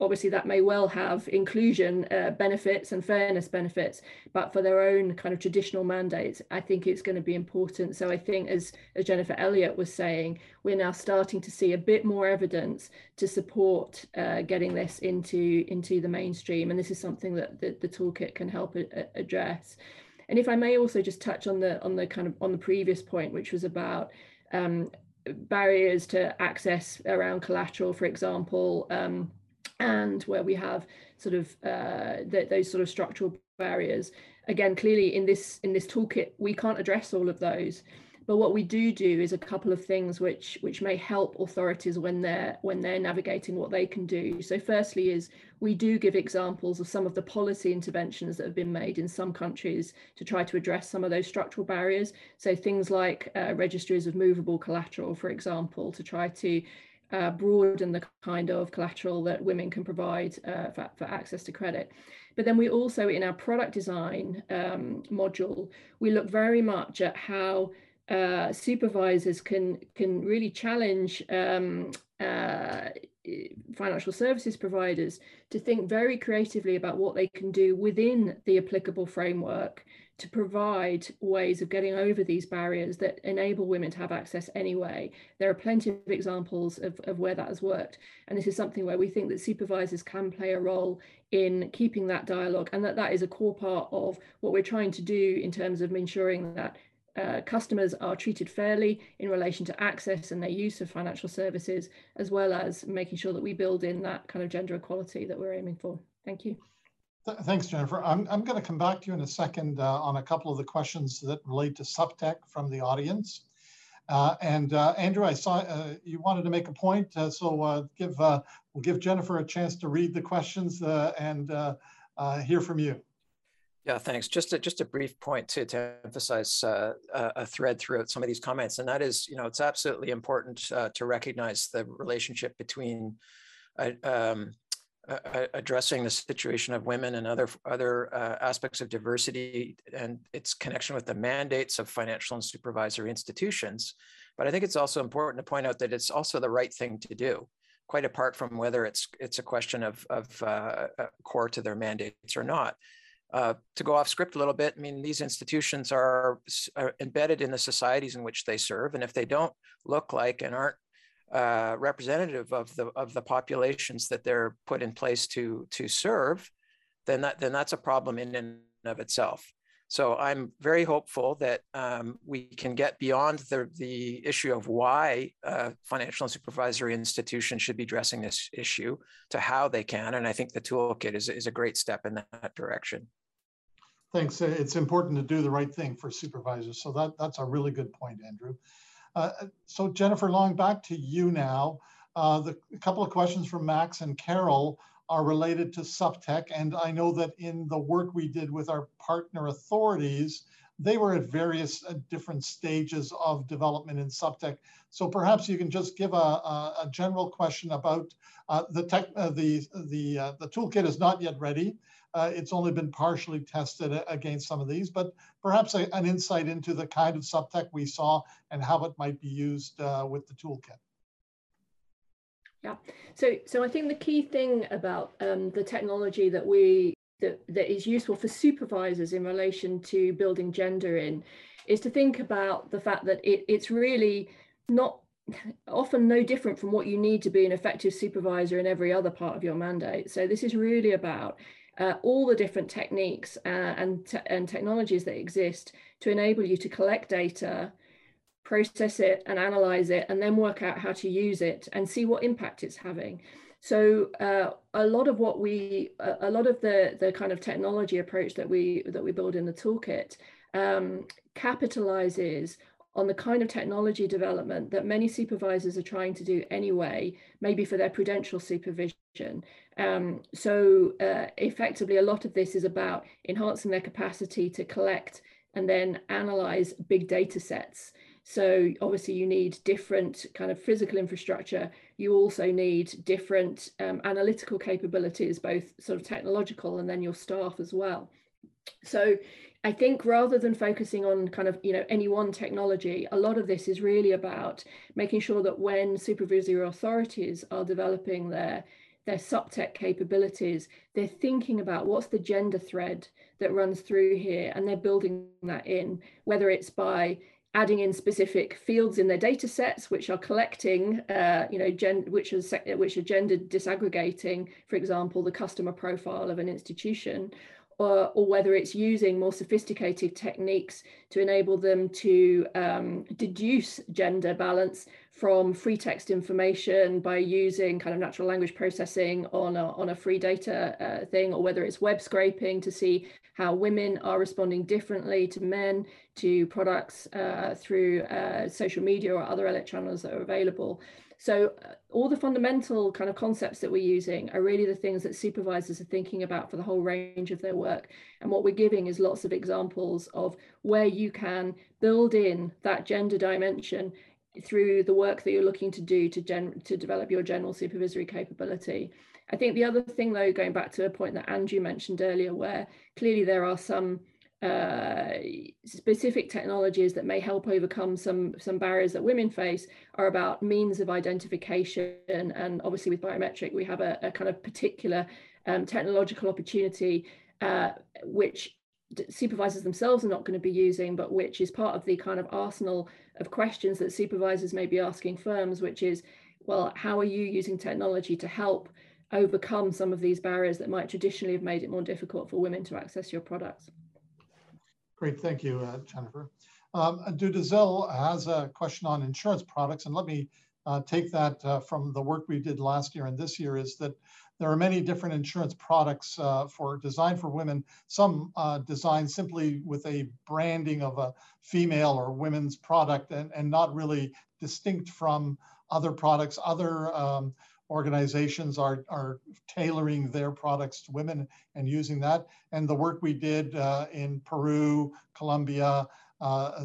obviously that may well have inclusion uh, benefits and fairness benefits, but for their own kind of traditional mandates, I think it's going to be important. So I think, as, as Jennifer Elliott was saying, we're now starting to see a bit more evidence to support uh, getting this into, into the mainstream. And this is something that the, the toolkit can help a, address. And if I may also just touch on the on the kind of on the previous point, which was about um, barriers to access around collateral, for example, um, and where we have sort of uh, those sort of structural barriers. Again, clearly in this in this toolkit, we can't address all of those. But what we do do is a couple of things which which may help authorities when they're when they're navigating what they can do. So firstly is we do give examples of some of the policy interventions that have been made in some countries to try to address some of those structural barriers. So things like uh, registries of movable collateral, for example, to try to uh, broaden the kind of collateral that women can provide uh, for, for, access to credit. But then we also, in our product design um, module, we look very much at how uh, supervisors can can really challenge um, uh, financial services providers to think very creatively about what they can do within the applicable framework to provide ways of getting over these barriers that enable women to have access anyway. There are plenty of examples of, of where that has worked. And this is something where we think that supervisors can play a role in keeping that dialogue and that that is a core part of what we're trying to do in terms of ensuring that uh, customers are treated fairly in relation to access and their use of financial services, as well as making sure that we build in that kind of gender equality that we're aiming for. Thank you. Thanks, Jennifer. I'm, I'm going to come back to you in a second uh, on a couple of the questions that relate to SupTech from the audience. Uh, and uh, Andrew, I saw uh, you wanted to make a point, uh, so give we'll give Jennifer a chance to read the questions and hear from you. Yeah, thanks. Just a, just a brief point to, to emphasize uh, a thread throughout some of these comments, and that is, you know, it's absolutely important uh, to recognize the relationship between uh, um, addressing the situation of women and other other uh, aspects of diversity and its connection with the mandates of financial and supervisory institutions. But I think it's also important to point out that it's also the right thing to do quite apart from whether it's it's a question of, of uh, uh core to their mandates or not. Uh, to go off script a little bit, I mean, these institutions are, are, embedded in the societies in which they serve. And if they don't look like and aren't uh, representative of the, of the populations that they're put in place to, to serve, then, that, then that's a problem in and of itself. So I'm very hopeful that um, we can get beyond the, the issue of why uh, financial and supervisory institutions should be addressing this issue to how they can. And I think the toolkit is, is a great step in that direction. Thanks. It's important to do the right thing for supervisors. So that, that's a really good point, Andrew. Uh, so Jennifer Long, back to you now. Uh, the a couple of questions from Max and Carol are related to SupTech. And I know that in the work we did with our partner authorities, they were at various uh, different stages of development in SupTech. So perhaps you can just give a, a, a general question about uh, the tech, uh, the the uh, the toolkit is not yet ready. Uh, it's only been partially tested against some of these, but perhaps a, an insight into the kind of SupTech we saw and how it might be used uh, with the toolkit. Yeah, so so I think the key thing about um, the technology that we that, that is useful for supervisors in relation to building gender in is to think about the fact that it, it's really not often no different from what you need to be an effective supervisor in every other part of your mandate. So this is really about uh, all the different techniques uh, and, te and technologies that exist to enable you to collect data, process it and analyze it, and then work out how to use it and see what impact it's having. So uh, a lot of what we, a lot of the the kind of technology approach that we that we build in the toolkit um, capitalizes on the kind of technology development that many supervisors are trying to do anyway, maybe for their prudential supervision. Um, so uh, effectively, a lot of this is about enhancing their capacity to collect and then analyze big data sets. So obviously you need different kind of physical infrastructure. You also need different um, analytical capabilities, both sort of technological and then your staff as well. So I think rather than focusing on kind of you know any one technology, a lot of this is really about making sure that when supervisory authorities are developing their their SupTech capabilities, they're thinking about what's the gender thread that runs through here, and they're building that in, whether it's by adding in specific fields in their data sets which are collecting uh, you know gen which is which are gender disaggregating for example the customer profile of an institution or, or whether it's using more sophisticated techniques to enable them to um, deduce gender balance from free text information by using kind of natural language processing on a, on a free data uh, thing, or whether it's web scraping to see how women are responding differently to men to products uh, through uh, social media or other channels that are available. So uh, all the fundamental kind of concepts that we're using are really the things that supervisors are thinking about for the whole range of their work. And what we're giving is lots of examples of where you can build in that gender dimension through the work that you're looking to do to, gen- to develop your general supervisory capability. I think the other thing, though, going back to a point that Andrew mentioned earlier, where clearly there are some uh, specific technologies that may help overcome some some barriers that women face are about means of identification. And obviously with biometric we have a, a kind of particular um, technological opportunity uh, which supervisors themselves are not going to be using but which is part of the kind of arsenal of questions that supervisors may be asking firms which is well how are you using technology to help overcome some of these barriers that might traditionally have made it more difficult for women to access your products Great, thank you, uh, Jennifer. Um, Dudazil has a question on insurance products, and let me uh, take that uh, from the work we did last year and this year is that there are many different insurance products uh, for designed for women, some uh, designed simply with a branding of a female or women's product and, and not really distinct from other products. Other um, organizations are, are tailoring their products to women and using that. And the work we did uh, in Peru, Colombia, uh,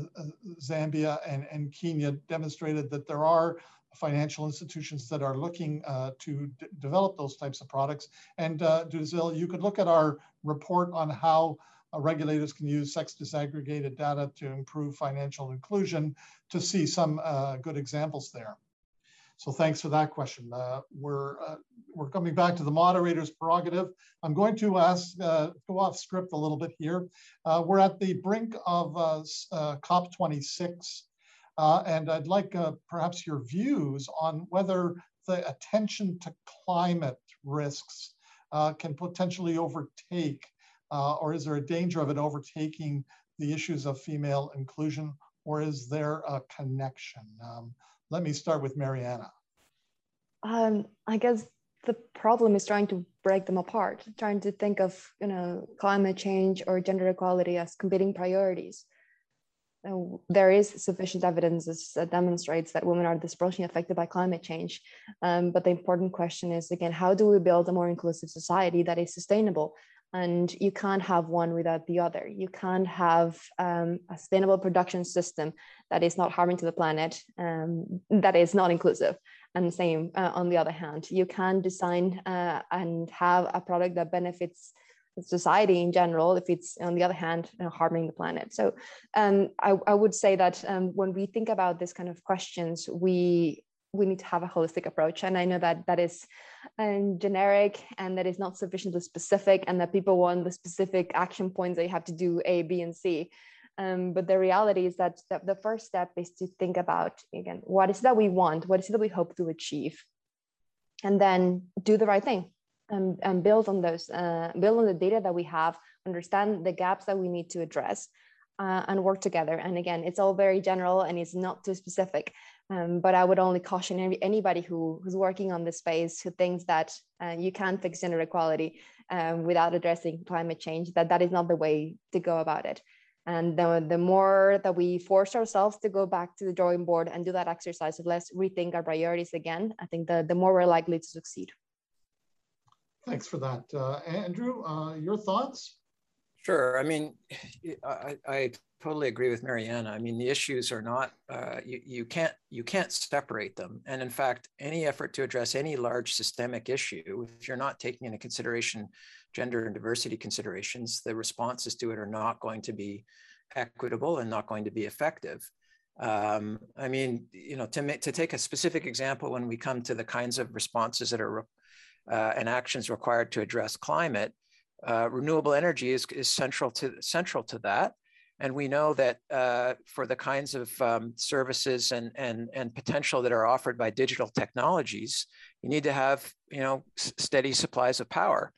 Zambia, and, and Kenya demonstrated that there are financial institutions that are looking uh, to develop those types of products. And uh, Duzil, you could look at our report on how uh, regulators can use sex disaggregated data to improve financial inclusion to see some uh, good examples there. So thanks for that question. Uh, we're, uh, we're coming back to the moderator's prerogative. I'm going to ask, uh, go off script a little bit here. Uh, we're at the brink of uh, uh, COP26, and I'd like perhaps your views on whether the attention to climate risks can potentially overtake, or is there a danger of it overtaking the issues of female inclusion, or is there a connection? Um, let me start with Mariana. Um, I guess the problem is trying to break them apart, trying to think of you know climate change or gender equality as competing priorities. Uh, there is sufficient evidence that demonstrates that women are disproportionately affected by climate change. Um, but the important question is again, how do we build a more inclusive society that is sustainable? And you can't have one without the other. You can't have um, a sustainable production system that is not harming to the planet, um, that is not inclusive. And same uh, on the other hand, you can design uh, and have a product that benefits society in general if it's on the other hand you know, harming the planet so um, I, I would say that um, when we think about this kind of questions we we need to have a holistic approach. And I know that that is um, generic and that is not sufficiently specific, and that people want the specific action points that you have to do A, B, and C. Um, but the reality is that, that the first step is to think about again what is it that we want, what is it that we hope to achieve, and then do the right thing and, and build on those, uh, build on the data that we have, understand the gaps that we need to address, uh, and work together. And again, it's all very general and it's not too specific. Um, but I would only caution any, anybody who, who's working on this space who thinks that uh, you can't fix gender equality um, without addressing climate change, that that is not the way to go about it. And the, the more that we force ourselves to go back to the drawing board and do that exercise of let's rethink our priorities again, I think the, the more we're likely to succeed. Thanks for that. Uh, Andrew, uh, your thoughts? Sure. I mean, (sighs) I, I totally agree with Mariana. I mean, the issues are not uh, you, you can't you can't separate them. And in fact, any effort to address any large systemic issue, if you're not taking into consideration gender and diversity considerations, the responses to it are not going to be equitable and not going to be effective. Um, I mean, you know, to make, to take a specific example, when we come to the kinds of responses that are uh, and actions required to address climate, uh, renewable energy is, is central to central to that. And we know that uh, for the kinds of um, services and, and, and potential that are offered by digital technologies, you need to have you know steady supplies of power.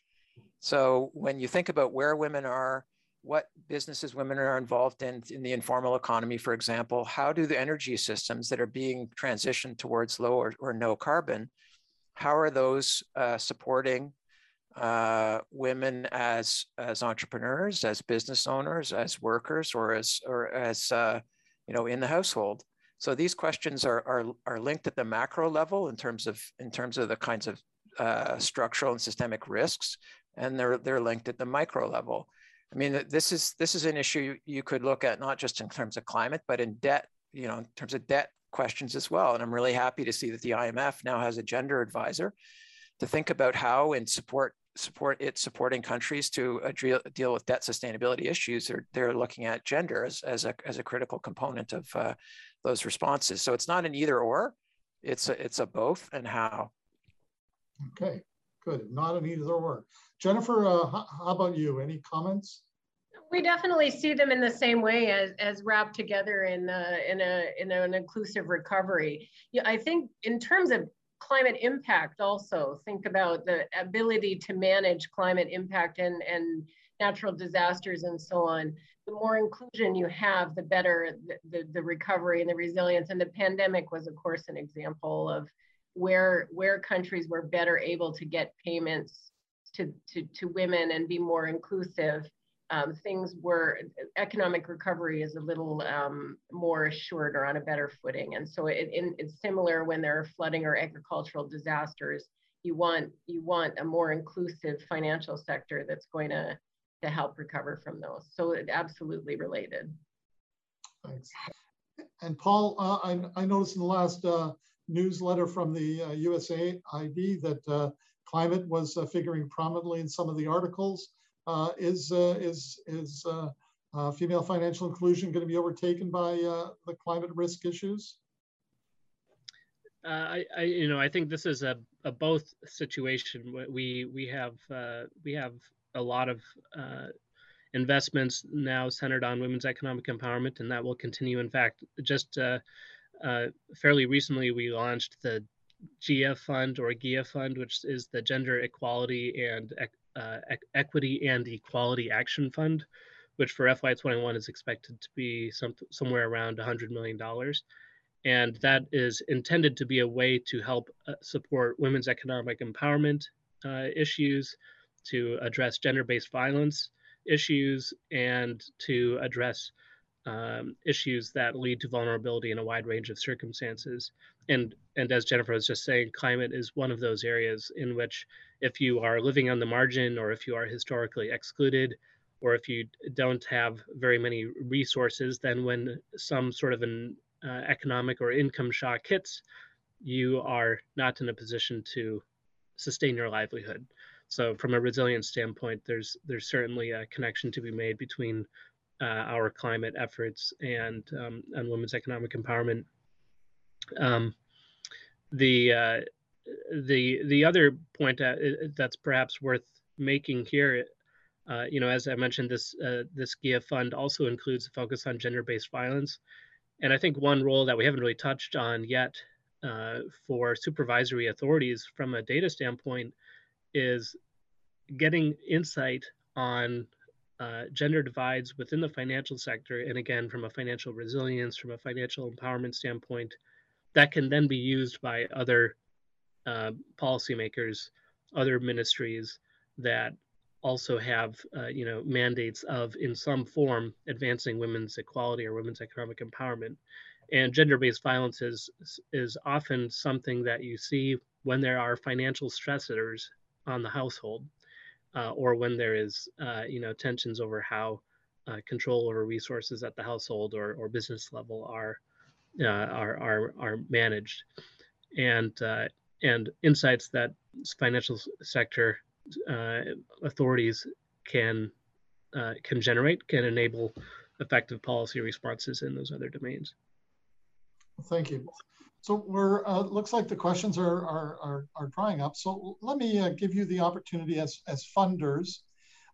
So when you think about where women are, what businesses women are involved in in the informal economy, for example, how do the energy systems that are being transitioned towards low or, or no carbon, how are those uh, supporting uh, women as as entrepreneurs, as business owners, as workers, or as or as uh, you know in the household. So these questions are, are are linked at the macro level in terms of in terms of the kinds of uh, structural and systemic risks, and they're they're linked at the micro level. I mean, this is this is an issue you could look at not just in terms of climate, but in debt. You know, in terms of debt questions as well. And I'm really happy to see that the IMF now has a gender advisor to think about how and support support it supporting countries to deal, deal with debt sustainability issues, they're, they're looking at gender as, as, a, as a critical component of uh, those responses. So it's not an either or, it's a, it's a both and how. Okay, good. Not an either or. Jennifer, uh, how, how about you? Any comments? we definitely see them in the same way as as wrapped together in a, in a in an inclusive recovery. Yeah, I think in terms of climate impact also. Think about the ability to manage climate impact and, and natural disasters and so on. The more inclusion you have the better the, the, the, recovery and the resilience. And the pandemic was of course an example of where where countries were better able to get payments to, to, to women and be more inclusive um, things were economic recovery is a little um, more assured or on a better footing. And so it, it, it's similar when there are flooding or agricultural disasters. You want you want a more inclusive financial sector that's going to to help recover from those. So it absolutely related. Thanks. And Paul, uh, I, I, noticed in the last uh, newsletter from the uh, USAID that uh, climate was uh, figuring prominently in some of the articles. Uh, is uh, is is uh, female financial inclusion going to be overtaken by the climate risk issues? I, I, you know, I think this is a, a both situation. We we have we have a lot of investments now centered on women's economic empowerment, and that will continue. In fact, just uh, uh, fairly recently, we launched the GIA Fund or GIA Fund, which is the Gender Equality and uh, Equity and Equality Action Fund, which for FY21 is expected to be some, somewhere around $100 million. And that is intended to be a way to help uh, support women's economic empowerment uh, issues, to address gender based violence issues, and to address um, issues that lead to vulnerability in a wide range of circumstances. And, and as Jennifer was just saying, climate is one of those areas in which if you are living on the margin or if you are historically excluded or if you don't have very many resources, then when some sort of an uh, economic or income shock hits, you are not in a position to sustain your livelihood. So, from a resilience standpoint, there's there's certainly a connection to be made between uh, our climate efforts and um, and women's economic empowerment. Um, the uh, the the other point uh, that's perhaps worth making here, uh, you know, as I mentioned, this uh, this GIA fund also includes a focus on gender-based violence, and I think one role that we haven't really touched on yet uh, for supervisory authorities from a data standpoint is getting insight on uh, gender divides within the financial sector, and again, from a financial resilience, from a financial empowerment standpoint, that can then be used by other uh, policymakers, other ministries that also have uh, you know mandates of in some form advancing women's equality or women's economic empowerment. And gender-based violence is is often something that you see when there are financial stressors on the household uh, or when there is, uh, you know, tensions over how uh, control over resources at the household or, or business level are, are, are, are managed. And, and insights that financial sector authorities can, can generate can enable effective policy responses in those other domains. Thank you. So we're uh, looks like the questions are are are, are drying up. So let me uh, give you the opportunity as as funders,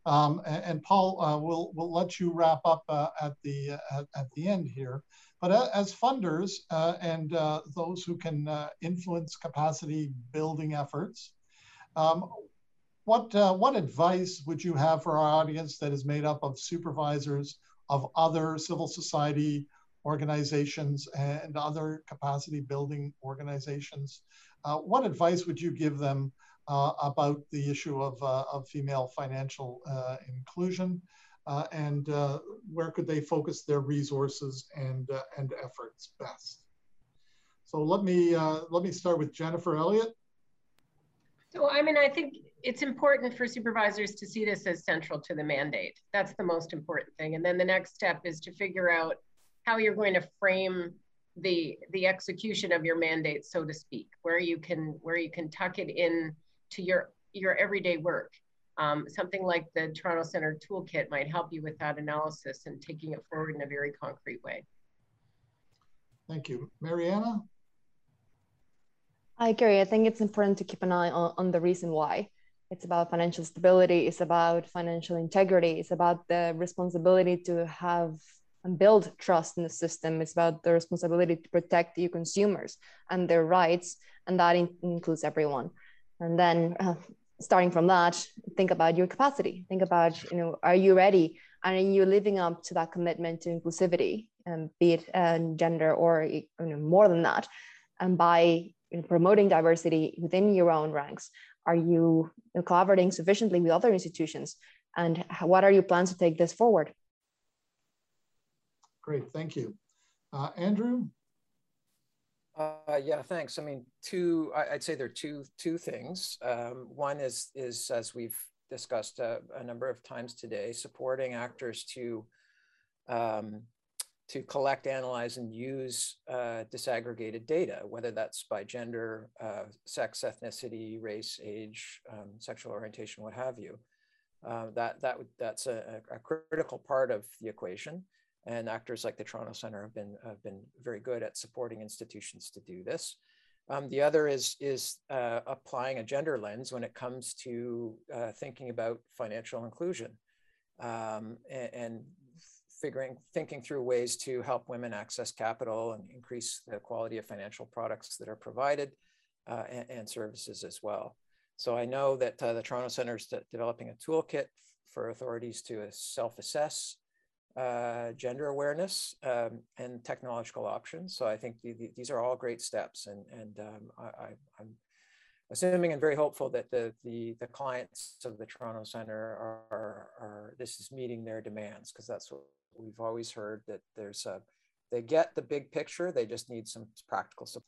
um, and, and, Paul uh, will will let you wrap up uh, at the uh, at, at, the end here. But as funders uh, and those who can influence capacity building efforts, um, what what advice would you have for our audience that is made up of supervisors of other civil society organizations and other capacity building organizations. Uh, what advice would you give them uh, about the issue of, uh, of female financial uh, inclusion uh, Uh, and uh, where could they focus their resources and, uh, and efforts best? So let me, uh, let me start with Jennifer Elliott. So, I mean, I think it's important for supervisors to see this as central to the mandate. That's the most important thing. And then the next step is to figure out how you're going to frame the the execution of your mandate so to speak where you can where you can tuck it in to your your everyday work um, something like the toronto center toolkit might help you with that analysis and taking it forward in a very concrete way thank you mariana i agree i think it's important to keep an eye on, on the reason why it's about financial stability it's about financial integrity it's about the responsibility to have and build trust in the system. It's about the responsibility to protect your consumers and their rights, and that in- includes everyone. And then, uh, starting from that, think about your capacity. Think about, you know, are you ready? And are you living up to that commitment to inclusivity, um, be it uh, gender or you know, more than that? And by you know, promoting diversity within your own ranks, are you, you know, collaborating sufficiently with other institutions? And what are your plans to take this forward? Great, thank you. Uh, Andrew? Uh, yeah, thanks. I mean, two. I, would say there are two two things. Um, one is is as we've discussed a, uh, a, number of times today, supporting actors to um, to collect, analyze, and use uh, disaggregated data, whether that's by gender, uh, sex, ethnicity, race, age, um, sexual orientation, what have you. Uh, that that that's a, a, critical part of the equation. And actors like the Toronto Centre have been, have been very good at supporting institutions to do this. Um, the other is, is uh, applying a gender lens when it comes to uh, thinking about financial inclusion um, and, and, figuring, thinking through ways to help women access capital and increase the quality of financial products that are provided uh, and, and, services as well. So I know that uh, the Toronto Centre is developing a toolkit for authorities to self-assess uh, gender awareness um, and technological options. So I think the, the, these are all great steps, and and um, I, am assuming and very hopeful that the, the the clients of the Toronto Center are, are, are this is meeting their demands because that's what we've always heard that there's a they get the big picture, they just need some practical support.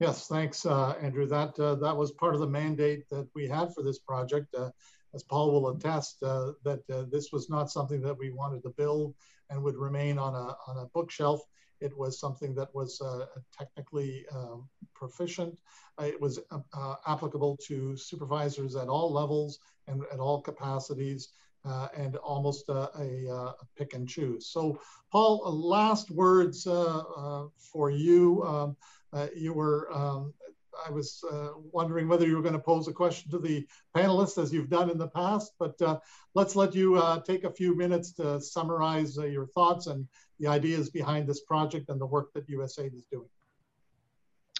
Yes, thanks, uh, Andrew. That uh, that was part of the mandate that we had for this project. Uh, as Paul will attest, uh, that uh, this was not something that we wanted to build and would remain on a, on a bookshelf. It was something that was uh, technically um, proficient. Uh, it was uh, uh, applicable to supervisors at all levels and at all capacities. and almost a, a, pick and choose. So, Paul, last words for you. Um, you were um, I was uh, wondering whether you were going to pose a question to the panelists as you've done in the past, but uh, let's let you uh, take a few minutes to summarize uh, your thoughts and the ideas behind this project and the work that USAID is doing.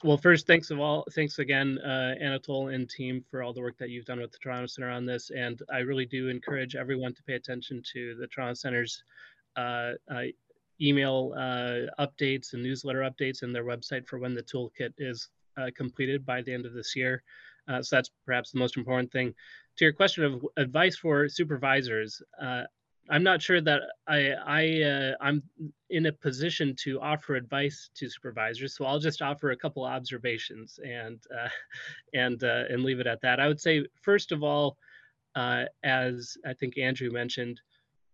Well, first, thanks of all, thanks again, uh, Anatole and team for all the work that you've done with the Toronto Center on this. And I really do encourage everyone to pay attention to the Toronto Center's uh, email updates and newsletter updates and their website for when the toolkit is uh, completed by the end of this year. Uh, so that's perhaps the most important thing. To your question of advice for supervisors, uh, I'm not sure that I I uh, I'm in a position to offer advice to supervisors, so I'll just offer a couple observations and uh, (laughs) and uh, and leave it at that. I would say first of all, as I think Andrew mentioned,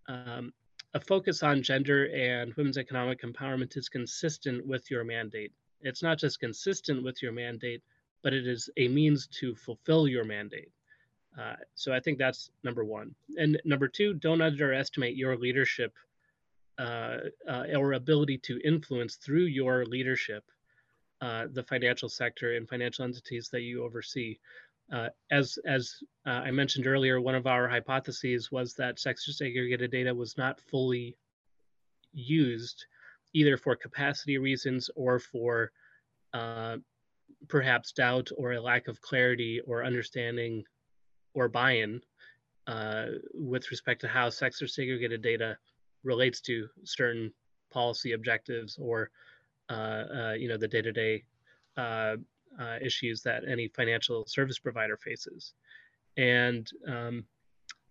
um, a focus on gender and women's economic empowerment is consistent with your mandate. It's not just consistent with your mandate, but it is a means to fulfill your mandate. Uh, so I think that's number one. And number two, don't underestimate your leadership uh, uh, or ability to influence through your leadership uh, the financial sector and financial entities that you oversee. Uh, as as uh, I mentioned earlier, one of our hypotheses was that sex disaggregated data was not fully used, either for capacity reasons or for perhaps doubt or a lack of clarity or understanding or buy-in uh, with respect to how sex disaggregated data relates to certain policy objectives or uh, uh, you know the day-to-day uh, uh, issues that any financial service provider faces. And um,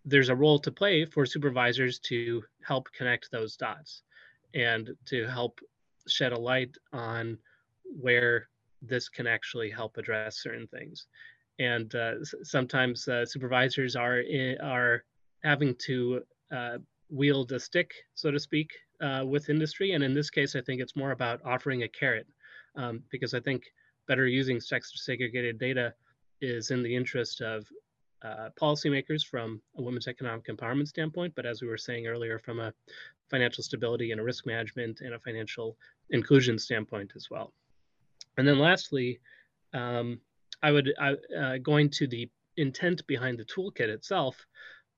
there's a role to play for supervisors to help connect those dots and to help shed a light on where this can actually help address certain things and uh, sometimes uh, supervisors are are having to uh, wield a stick, so to speak, uh, with industry. And in this case, I think it's more about offering a carrot, um, because I think better using sex disaggregated data is in the interest of uh, policymakers from a women's economic empowerment standpoint, but as we were saying earlier, from a financial stability and a risk management and a financial inclusion standpoint as well. And then lastly, um, I would, uh, going to the intent behind the toolkit itself,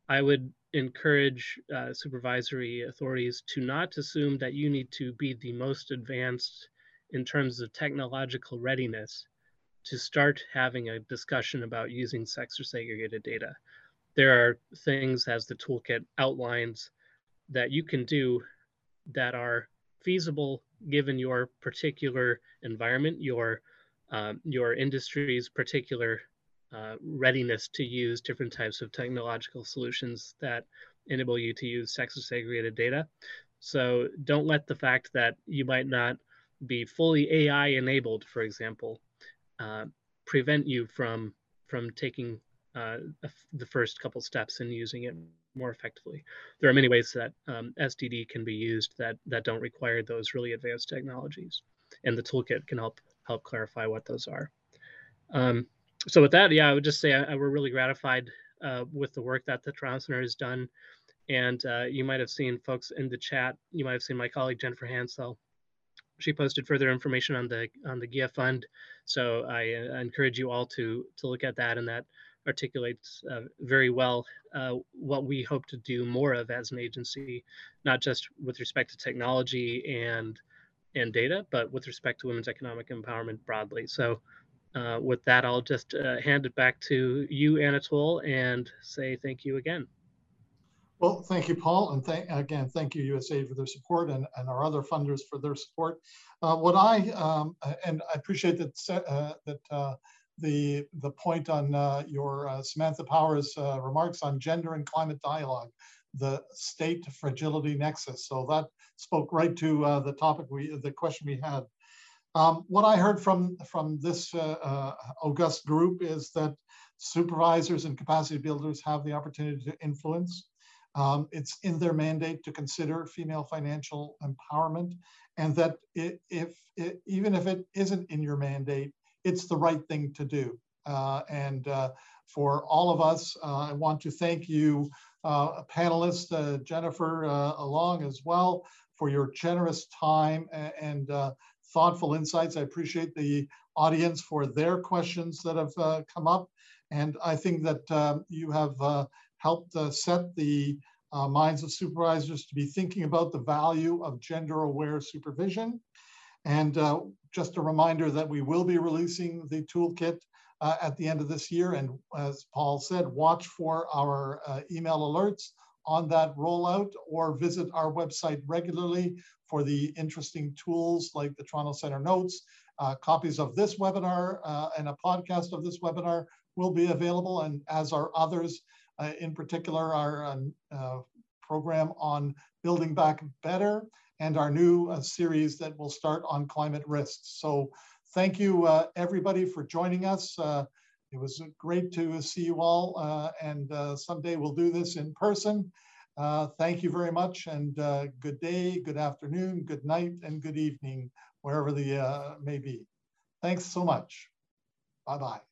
I would encourage uh, supervisory authorities to not assume that you need to be the most advanced in terms of technological readiness to start having a discussion about using sex disaggregated data. There are things, as the toolkit outlines, that you can do that are feasible given your particular environment, your um, your industry's particular uh, readiness to use different types of technological solutions that enable you to use sex disaggregated data. So don't let the fact that you might not be fully AI enabled, for example, uh, prevent you from from taking uh, the first couple steps and using it more effectively. There are many ways that um, can be used that that don't require those really advanced technologies, and the toolkit can help help clarify what those are. Um, so with that, yeah, I would just say I, I we're really gratified uh, with the work that the Toronto Center has done. And uh, you might have seen folks in the chat. You might have seen my colleague Jennifer Hansel. She posted further information on the on the GIA fund. So I, uh, encourage you all to to look at that, and that articulates uh, very well uh, what we hope to do more of as an agency, not just with respect to technology and and data, but with respect to women's economic empowerment broadly. So uh, with that, I'll just uh, hand it back to you, Anatole, and say thank you again. Well, thank you, Paul, and thank, again, thank you, USAID, for their support and, and our other funders for their support. Uh, what I, um, and I appreciate that, uh, that uh, the, the point on uh, your Samantha Powers remarks on gender and climate dialogue the state fragility nexus. So that spoke right to uh, the topic we, the question we had. Um, what I heard from, from this uh, uh, august group is that supervisors and capacity builders have the opportunity to influence. Um, it's in their mandate to consider female financial empowerment and that it, if it, even if it isn't in your mandate, it's the right thing to do. Uh, and uh, for all of us, uh, I want to thank you uh, panelists, uh, Jennifer uh, along as well, for your generous time and, thoughtful insights. I appreciate the audience for their questions that have come up. And I think that um, you have uh, helped set the minds of supervisors to be thinking about the value of gender aware supervision. And just a reminder that we will be releasing the toolkit uh, at the end of this year. And as Paul said, watch for our uh, email alerts on that rollout or visit our website regularly for the interesting tools like the Toronto Center Notes. Uh, copies of this webinar uh, and a podcast of this webinar will be available and as are others, uh, in particular our um, uh, program on building back better and our new uh, series that will start on climate risks. So thank you uh, everybody for joining us. Uh, it was great to see you all and someday we'll do this in person. Thank you very much and good day, good afternoon, good night, and good evening, wherever the may be. Thanks so much. Bye-bye.